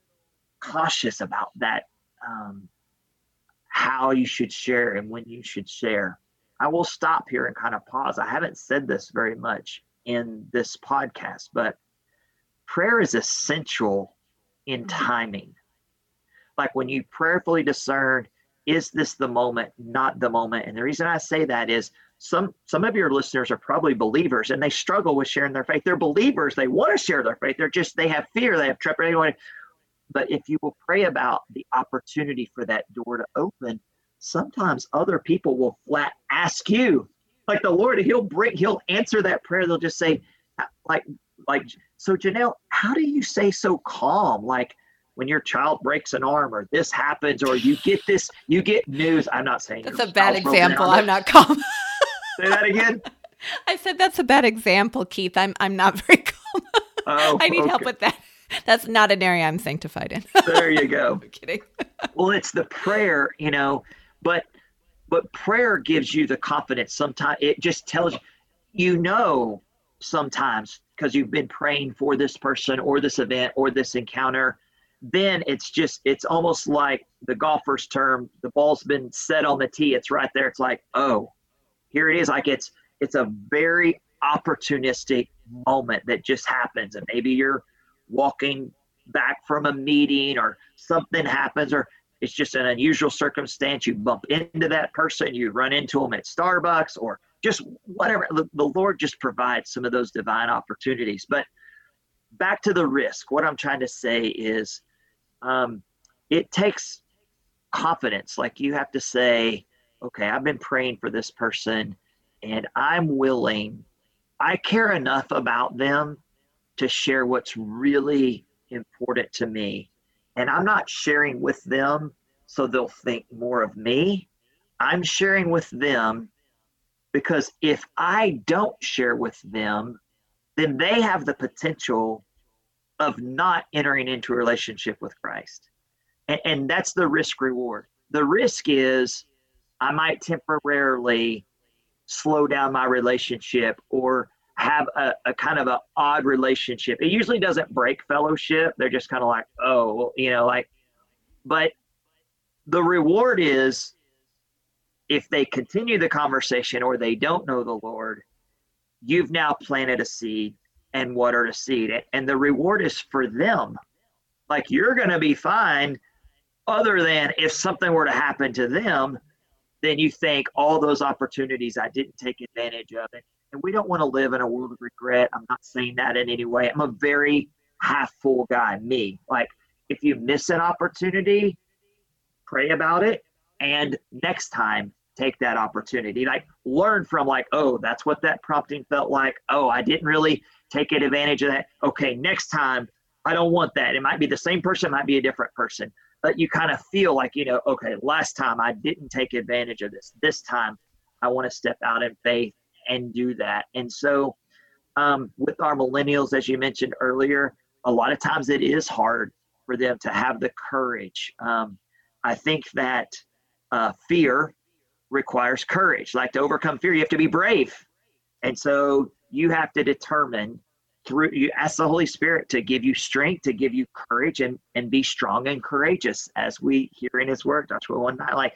Speaker 2: cautious about that, um, how you should share and when you should share. I will stop here and kind of pause. I haven't said this very much in this podcast, but prayer is essential in mm-hmm. timing. Like when you prayerfully discern, is this the moment, not the moment? And the reason I say that is some some of your listeners are probably believers and they struggle with sharing their faith. They're believers, they want to share their faith. They're just they have fear, they have trepidation. But if you will pray about the opportunity for that door to open, sometimes other people will flat ask you, like the Lord, He'll bring, He'll answer that prayer. They'll just say, like, like, so Janell, how do you say so calm? Like when your child breaks an arm or this happens or you get this, you get news. I'm not saying
Speaker 1: that's a bad example. I'm not calm. (laughs)
Speaker 2: say that again.
Speaker 1: I said that's a bad example, Keith. I'm I'm not very (laughs) calm. Oh, I need okay. help with that. That's not an area I'm sanctified in.
Speaker 2: there you go. (laughs)
Speaker 1: I'm kidding.
Speaker 2: well, it's the prayer, you know, but but prayer gives you the confidence. Sometimes it just tells you, you know, sometimes because you've been praying for this person or this event or this encounter. Then it's just it's almost like the golfer's term. The ball's been set on the tee. It's right there. It's like, oh, here it is. Like it's it's a very opportunistic moment that just happens, and maybe you're walking back from a meeting or something happens or it's just an unusual circumstance. You bump into that person you run into them at starbucks or just whatever. The, the lord just provides some of those divine opportunities. But back to the risk. What i'm trying to say is um, it takes confidence. Like you have to say okay i've been praying for this person and i'm willing. I care enough about them to share what's really important to me. And I'm not sharing with them so they'll think more of me. I'm sharing with them because if I don't share with them, then they have the potential of not entering into a relationship with Christ. And, and that's the risk reward. The risk is I might temporarily slow down my relationship or have a, a kind of an odd relationship. It usually doesn't break fellowship. They're just kind of like, oh, you know, like, but the reward is if they continue the conversation or they don't know the Lord, you've now planted a seed and watered a seed. And the reward is for them. Like you're going to be fine, other than if something were to happen to them, then you think all those opportunities I didn't take advantage of. it. And we don't want to live in a world of regret. I'm not saying that in any way. I'm a very half full guy, me. Like, if you miss an opportunity, pray about it. And next time, take that opportunity. Like, learn from, like, oh, that's what that prompting felt like. Oh, I didn't really take advantage of that. Okay, next time, I don't want that. It might be the same person, it might be a different person. But you kind of feel like, you know, okay, last time I didn't take advantage of this. This time, I want to step out in faith and do that. And so, um, with our millennials, as you mentioned earlier, a lot of times it is hard for them to have the courage. Um, I think that uh, fear requires courage. Like to overcome fear, you have to be brave. And so you have to determine through you ask the Holy Spirit to give you strength, to give you courage and and be strong and courageous as we hear in his word. Joshua 1 9, like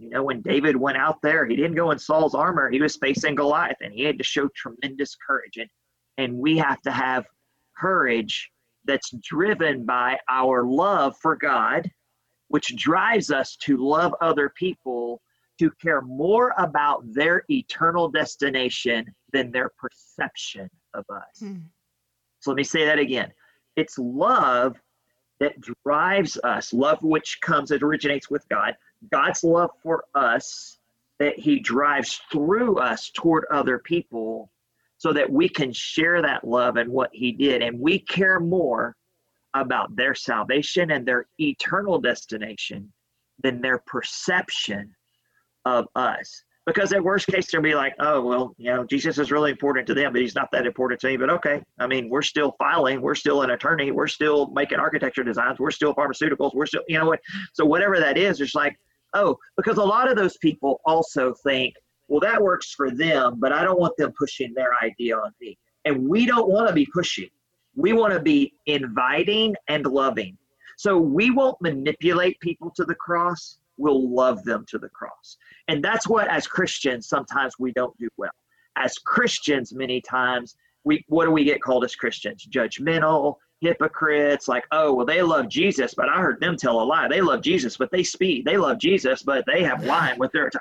Speaker 2: you know, when David went out there, he didn't go in Saul's armor. He was facing Goliath and he had to show tremendous courage. And, and we have to have courage that's driven by our love for God, which drives us to love other people, to care more about their eternal destination than their perception of us. Hmm. So let me say that again. It's love that drives us, love which comes, it originates with God, God's love for us that He drives through us toward other people so that we can share that love and what He did. And we care more about their salvation and their eternal destination than their perception of us. Because at worst case, they'll be like, oh, well, you know, Jesus is really important to them, but he's not that important to me. But okay, I mean, we're still filing, we're still an attorney, we're still making architecture designs, we're still pharmaceuticals, we're still, you know what? So whatever that is, it's like, oh, because a lot of those people also think, well, that works for them, but I don't want them pushing their idea on me. And we don't want to be pushing. We want to be inviting and loving. So we won't manipulate people to the cross. We'll love them to the cross. And that's what, as Christians, sometimes we don't do well. As Christians, many times, we what do we get called as Christians? Judgmental, hypocrites, like, oh, well, they love Jesus, but I heard them tell a lie. They love Jesus, but they speak They love Jesus, but they have lying with their. T-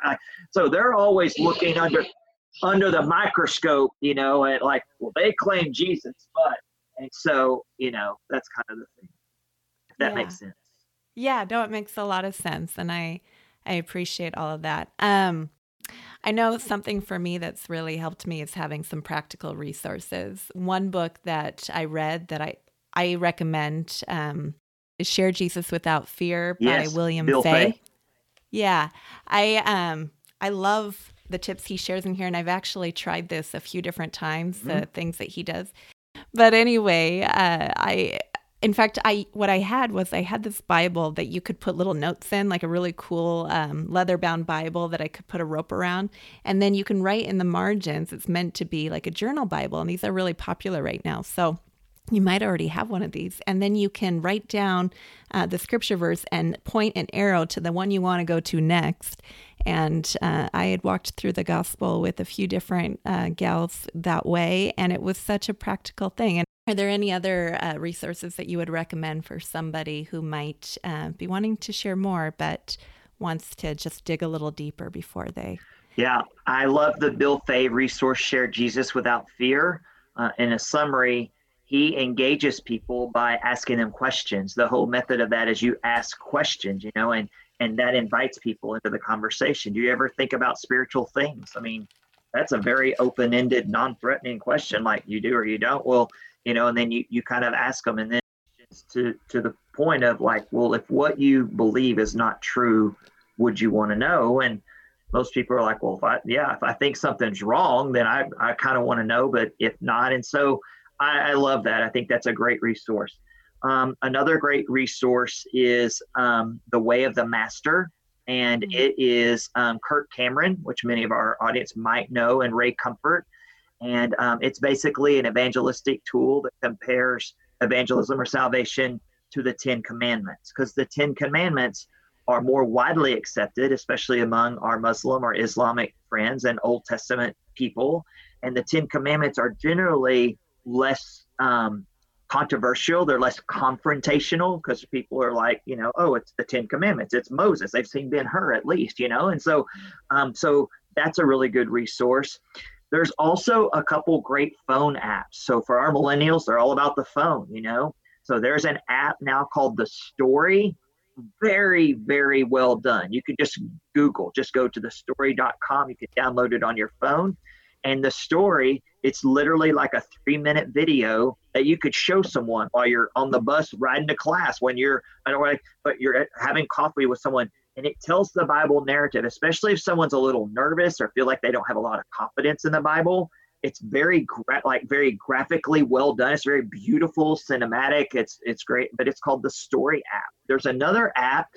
Speaker 2: so they're always looking under under the microscope, you know, and like, well, they claim Jesus, but and so you know that's kind of the thing. That yeah. makes sense.
Speaker 1: Yeah, no, it makes a lot of sense, and I I appreciate all of that. Um, I know something for me that's really helped me is having some practical resources. One book that I read that I I recommend um, "Share Jesus Without Fear"
Speaker 2: yes,
Speaker 1: by William
Speaker 2: Bill Fay.
Speaker 1: Fay. Yeah, I um I love the tips he shares in here, and I've actually tried this a few different times. Mm-hmm. The things that he does, but anyway, uh, I in fact, I what I had was I had this Bible that you could put little notes in, like a really cool um, leather bound Bible that I could put a rope around, and then you can write in the margins. It's meant to be like a journal Bible, and these are really popular right now. So you might already have one of these, and then you can write down uh, the scripture verse and point an arrow to the one you want to go to next. And uh, I had walked through the gospel with a few different uh, gals that way, and it was such a practical thing. And are there any other uh, resources that you would recommend for somebody who might uh, be wanting to share more but wants to just dig a little deeper before they?
Speaker 2: Yeah, I love the Bill Fay resource Share Jesus Without Fear. Uh, in a summary, he engages people by asking them questions. The whole method of that is you ask questions, you know, and and that invites people into the conversation. Do you ever think about spiritual things? I mean, that's a very open-ended, non-threatening question, like you do or you don't. Well, you know, and then you, you kind of ask them and then to, to the point of like, well, if what you believe is not true, would you want to know? And most people are like, well, if I, yeah, if I think something's wrong, then I, I kind of want to know, but if not. And so I, I love that. I think that's a great resource. Um, another great resource is um, The Way of the Master, and mm-hmm. it is um, Kirk Cameron, which many of our audience might know, and Ray Comfort. And um, it's basically an evangelistic tool that compares evangelism or salvation to the Ten Commandments, because the Ten Commandments are more widely accepted, especially among our Muslim or Islamic friends and Old Testament people. And the Ten Commandments are generally less um, controversial. They're less confrontational because people are like, you know, oh, it's the Ten Commandments. It's Moses. They've seen Ben Hur at least, you know, and so, um, so that's a really good resource. There's also a couple great phone apps. So for our millennials, they're all about the phone, you know. So there's an app now called The Story. Very, very well done. You can just Google, just go to thestory.com. You can download it on your phone. And the story, it's literally like a three minute video that you could show someone while you're on the bus riding to class when you're, I don't know, but you're having coffee with someone and it tells the Bible narrative, especially if someone's a little nervous or feel like they don't have a lot of confidence in the Bible. It's very gra- like very graphically well done. It's very beautiful, cinematic. It's it's great, but it's called the Story app. There's another app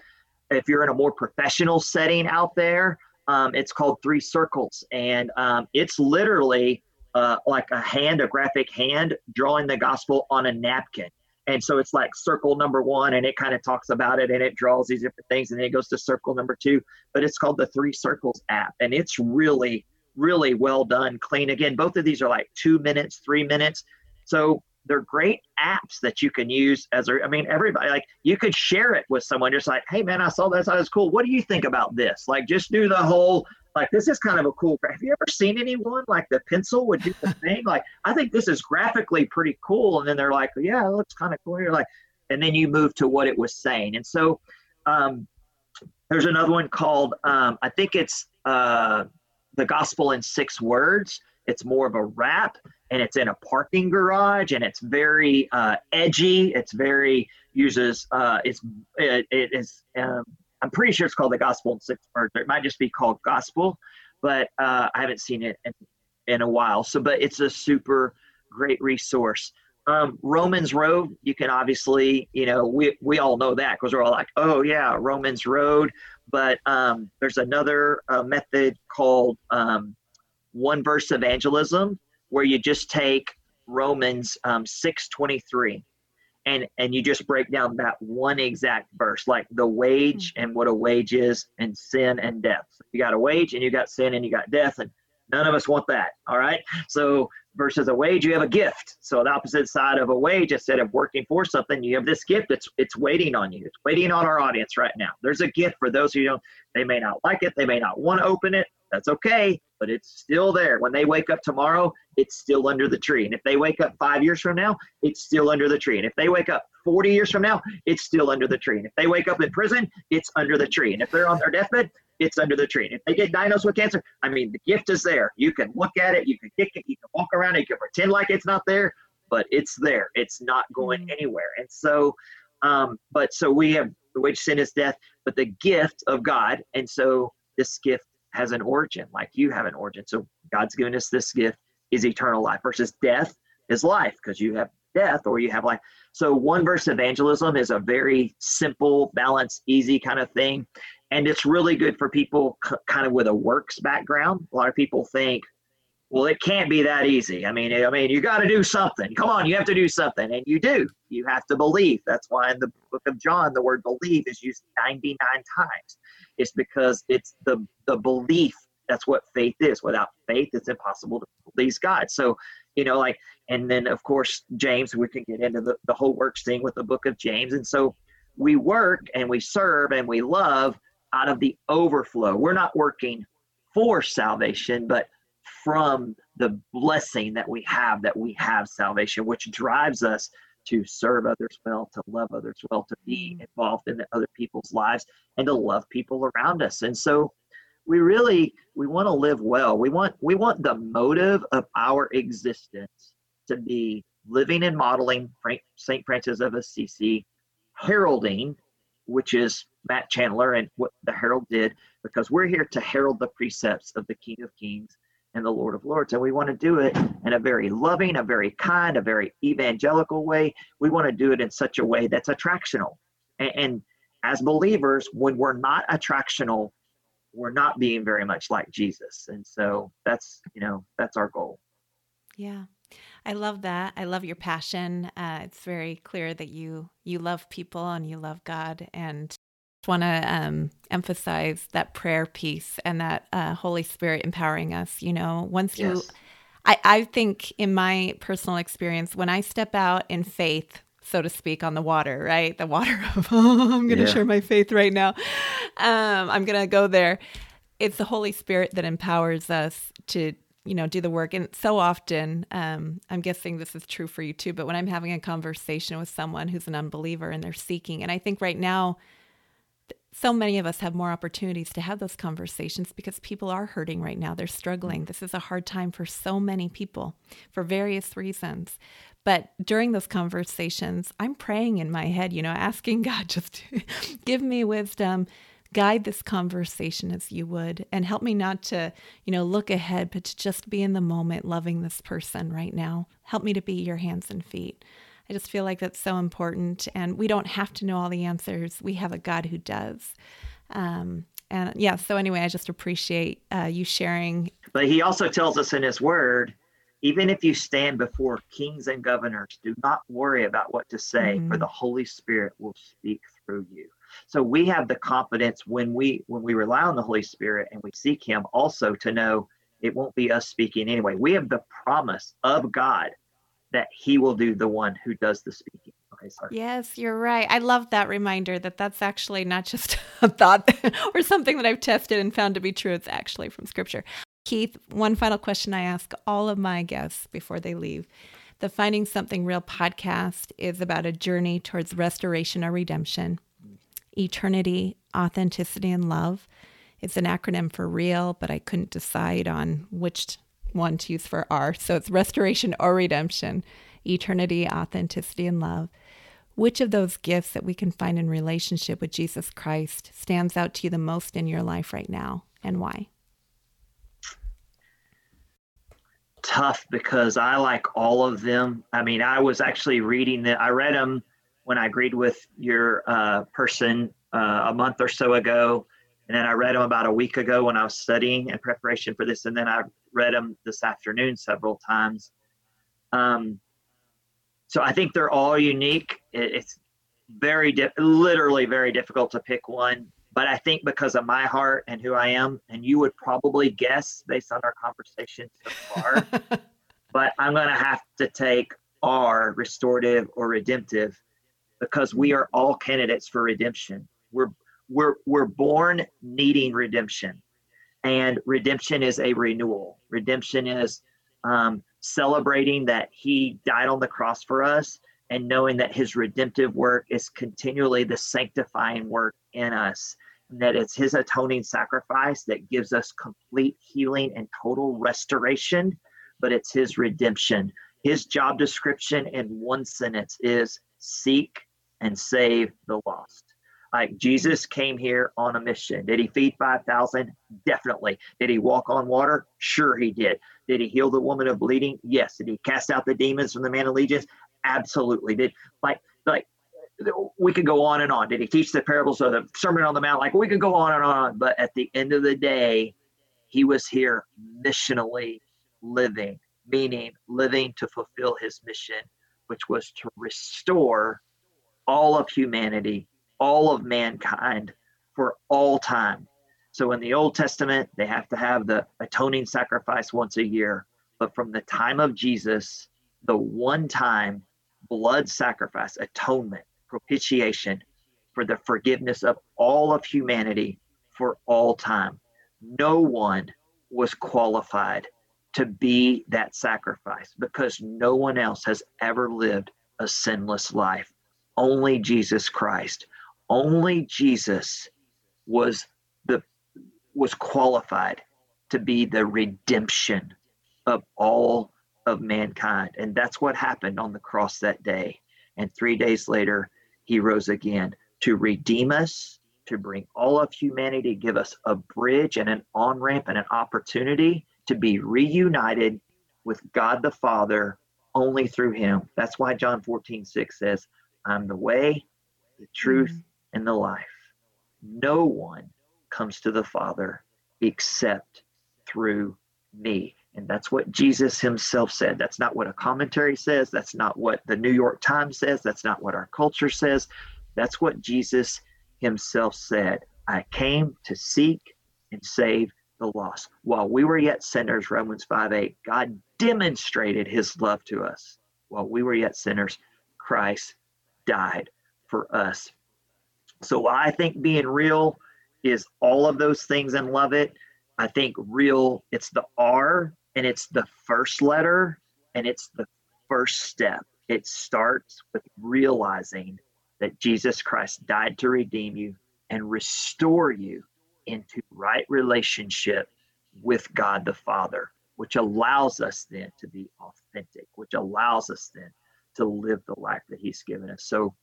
Speaker 2: if you're in a more professional setting out there. Um, it's called Three Circles, and um, it's literally uh, like a hand, a graphic hand, drawing the gospel on a napkin. And so it's like circle number one, and it kind of talks about it and it draws these different things, and then it goes to circle number two. But it's called the Three Circles app, and it's really, really well done, clean. Again, both of these are like two minutes, three minutes. So they're great apps that you can use as a, I mean, everybody, like you could share it with someone just like, hey man, I saw this, that was cool. What do you think about this? Like just do the whole like this is kind of a cool have you ever seen anyone like the pencil would do the (laughs) thing like i think this is graphically pretty cool and then they're like yeah it looks kind of cool you're like and then you move to what it was saying and so um, there's another one called um, i think it's uh, the gospel in six words it's more of a rap and it's in a parking garage and it's very uh, edgy it's very uses uh, it's it, it is um, I'm pretty sure it's called the Gospel in Six Words. It might just be called Gospel, but uh, I haven't seen it in, in a while. So, but it's a super great resource. Um, Romans Road, you can obviously, you know, we, we all know that because we're all like, oh, yeah, Romans Road. But um, there's another uh, method called um, one verse evangelism where you just take Romans um, 623 and and you just break down that one exact verse like the wage and what a wage is and sin and death. You got a wage and you got sin and you got death and none of us want that all right? So versus a wage you have a gift. So the opposite side of a wage instead of working for something you have this gift. It's it's waiting on you. It's waiting on our audience right now. There's a gift for those who don't they may not like it they may not want to open it that's okay but it's still there. When they wake up tomorrow, it's still under the tree. And if they wake up five years from now, it's still under the tree. And if they wake up 40 years from now, it's still under the tree. And if they wake up in prison, it's under the tree. And if they're on their deathbed, it's under the tree. And if they get diagnosed with cancer, I mean, the gift is there. You can look at it, you can kick it, you can walk around it, you can pretend like it's not there, but it's there. It's not going mm. anywhere. And so, um, but so we have the wage sin is death, but the gift of God. And so this gift has an origin, like you have an origin. So God's given us this gift is eternal life versus death is life because you have death or you have life. So one verse evangelism is a very simple, balanced, easy kind of thing. And it's really good for people c- kind of with a works background. A lot of people think, well, it can't be that easy. I mean, I mean, you got to do something. Come on, you have to do something, and you do. You have to believe. That's why in the book of John, the word believe is used 99 times. It's because it's the the belief. That's what faith is. Without faith, it's impossible to please God. So, you know, like, and then of course James. We can get into the the whole works thing with the book of James, and so we work and we serve and we love out of the overflow. We're not working for salvation, but from the blessing that we have that we have salvation which drives us to serve others well to love others well to be mm. involved in other people's lives and to love people around us and so we really we want to live well we want we want the motive of our existence to be living and modeling st francis of assisi heralding which is matt chandler and what the herald did because we're here to herald the precepts of the king of kings and the Lord of Lords. And we want to do it in a very loving, a very kind, a very evangelical way. We want to do it in such a way that's attractional. And, and as believers, when we're not attractional, we're not being very much like Jesus. And so that's, you know, that's our goal.
Speaker 1: Yeah. I love that. I love your passion. Uh, it's very clear that you you love people and you love God, and want to um, emphasize that prayer piece and that uh, Holy Spirit empowering us. You know, once you. I, I think in my personal experience, when I step out in faith, so to speak, on the water, right? The water of, oh, (laughs) I'm going to yeah. share my faith right now. Um, I'm going to go there. It's the Holy Spirit that empowers us to you know do the work and so often um, i'm guessing this is true for you too but when i'm having a conversation with someone who's an unbeliever and they're seeking and i think right now so many of us have more opportunities to have those conversations because people are hurting right now. They're struggling. This is a hard time for so many people for various reasons. But during those conversations, I'm praying in my head, you know, asking (laughs) God just to (laughs) give me wisdom, guide this conversation as you would, and help me not to, you know, look ahead, but to just be in the moment, loving this person right now. Help me to be your hands and feet. I just feel like that's so important. And we don't have to know all the answers. We have a God who does. Um, and yeah, so anyway, I just appreciate uh, you sharing.
Speaker 2: But he also tells us in his word even if you stand before kings and governors, do not worry about what to say, mm-hmm. for the Holy Spirit will speak through you. So we have the confidence when we when we rely on the Holy Spirit and we seek Him also to know it won't be us speaking anyway. We have the promise of God that he will do the one who does the speaking. Okay, sorry.
Speaker 1: Yes, you're right. I love that reminder that that's actually not just (laughs) a thought (laughs) or something that I've tested and found to be true. It's actually from scripture. Keith, one final question I ask all of my guests before they leave. The Finding Something Real podcast is about a journey towards restoration or redemption, eternity, authenticity, and love. It's an acronym for real, but I couldn't decide on which one to use for R. So it's restoration or redemption, eternity, authenticity, and love. Which of those gifts that we can find in relationship with Jesus Christ stands out to you the most in your life right now and why?
Speaker 2: Tough because I like all of them. I mean, I was actually reading that. I read them when I agreed with your uh, person uh, a month or so ago. And then I read them about a week ago when I was studying in preparation for this. And then I read them this afternoon several times. Um, so I think they're all unique. It's very, di- literally very difficult to pick one. But I think because of my heart and who I am, and you would probably guess based on our conversation so far, (laughs) but I'm going to have to take R, restorative or redemptive, because we are all candidates for redemption. We're we're we're born needing redemption, and redemption is a renewal. Redemption is um, celebrating that He died on the cross for us, and knowing that His redemptive work is continually the sanctifying work in us. And that it's His atoning sacrifice that gives us complete healing and total restoration, but it's His redemption. His job description in one sentence is seek and save the lost. Like Jesus came here on a mission. Did he feed 5,000? Definitely. Did he walk on water? Sure, he did. Did he heal the woman of bleeding? Yes. Did he cast out the demons from the man of legions? Absolutely. Did like like we could go on and on. Did he teach the parables of the Sermon on the Mount? Like we could go on and on. But at the end of the day, he was here missionally living, meaning living to fulfill his mission, which was to restore all of humanity all of mankind for all time. So in the Old Testament, they have to have the atoning sacrifice once a year. But from the time of Jesus, the one time blood sacrifice, atonement, propitiation for the forgiveness of all of humanity for all time. No one was qualified to be that sacrifice because no one else has ever lived a sinless life. Only Jesus Christ only Jesus was the was qualified to be the redemption of all of mankind. And that's what happened on the cross that day. And 3 days later he rose again to redeem us to bring all of humanity give us a bridge and an on ramp and an opportunity to be reunited with God the Father only through him. That's why John 14 6 says I'm the way the truth mm-hmm and the life. No one comes to the Father except through me. And that's what Jesus himself said. That's not what a commentary says. That's not what the New York Times says. That's not what our culture says. That's what Jesus himself said. I came to seek and save the lost. While we were yet sinners, Romans 5 8, God demonstrated his love to us. While we were yet sinners, Christ died for us. So I think being real is all of those things and love it. I think real, it's the R and it's the first letter and it's the first step. It starts with realizing that Jesus Christ died to redeem you and restore you into right relationship with God the Father, which allows us then to be authentic, which allows us then to live the life that He's given us. So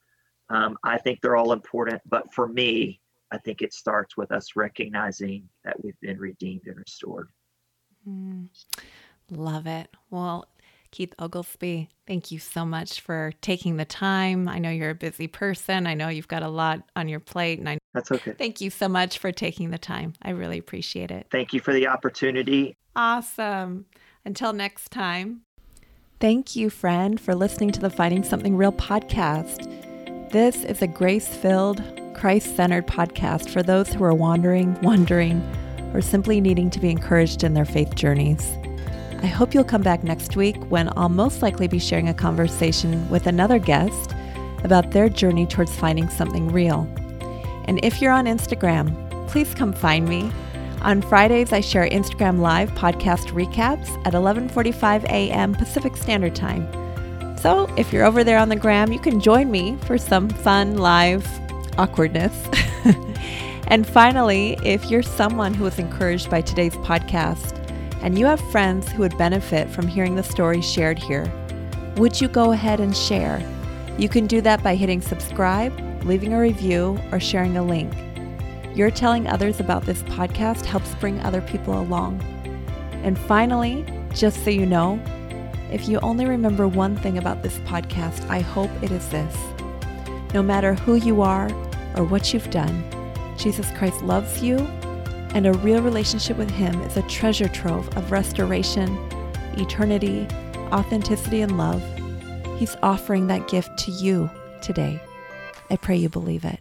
Speaker 2: um, I think they're all important, but for me, I think it starts with us recognizing that we've been redeemed and restored.
Speaker 1: Mm, love it. Well, Keith Oglesby, thank you so much for taking the time. I know you're a busy person. I know you've got a lot on your plate, and I
Speaker 2: that's okay.
Speaker 1: Thank you so much for taking the time. I really appreciate it.
Speaker 2: Thank you for the opportunity.
Speaker 1: Awesome. Until next time. Thank you, friend, for listening to the Finding Something Real podcast. This is a grace filled, Christ centered podcast for those who are wandering, wondering, or simply needing to be encouraged in their faith journeys. I hope you'll come back next week when I'll most likely be sharing a conversation with another guest about their journey towards finding something real. And if you're on Instagram, please come find me. On Fridays, I share Instagram Live podcast recaps at 11:45 a.m. Pacific Standard Time. So if you're over there on the gram, you can join me for some fun live awkwardness. (laughs) and finally, if you're someone who was encouraged by today's podcast and you have friends who would benefit from hearing the stories shared here, would you go ahead and share? You can do that by hitting subscribe, leaving a review, or sharing a link. Your telling others about this podcast helps bring other people along. And finally, just so you know, if you only remember one thing about this podcast, I hope it is this. No matter who you are or what you've done, Jesus Christ loves you, and a real relationship with Him is a treasure trove of restoration, eternity, authenticity, and love. He's offering that gift to you today. I pray you believe it.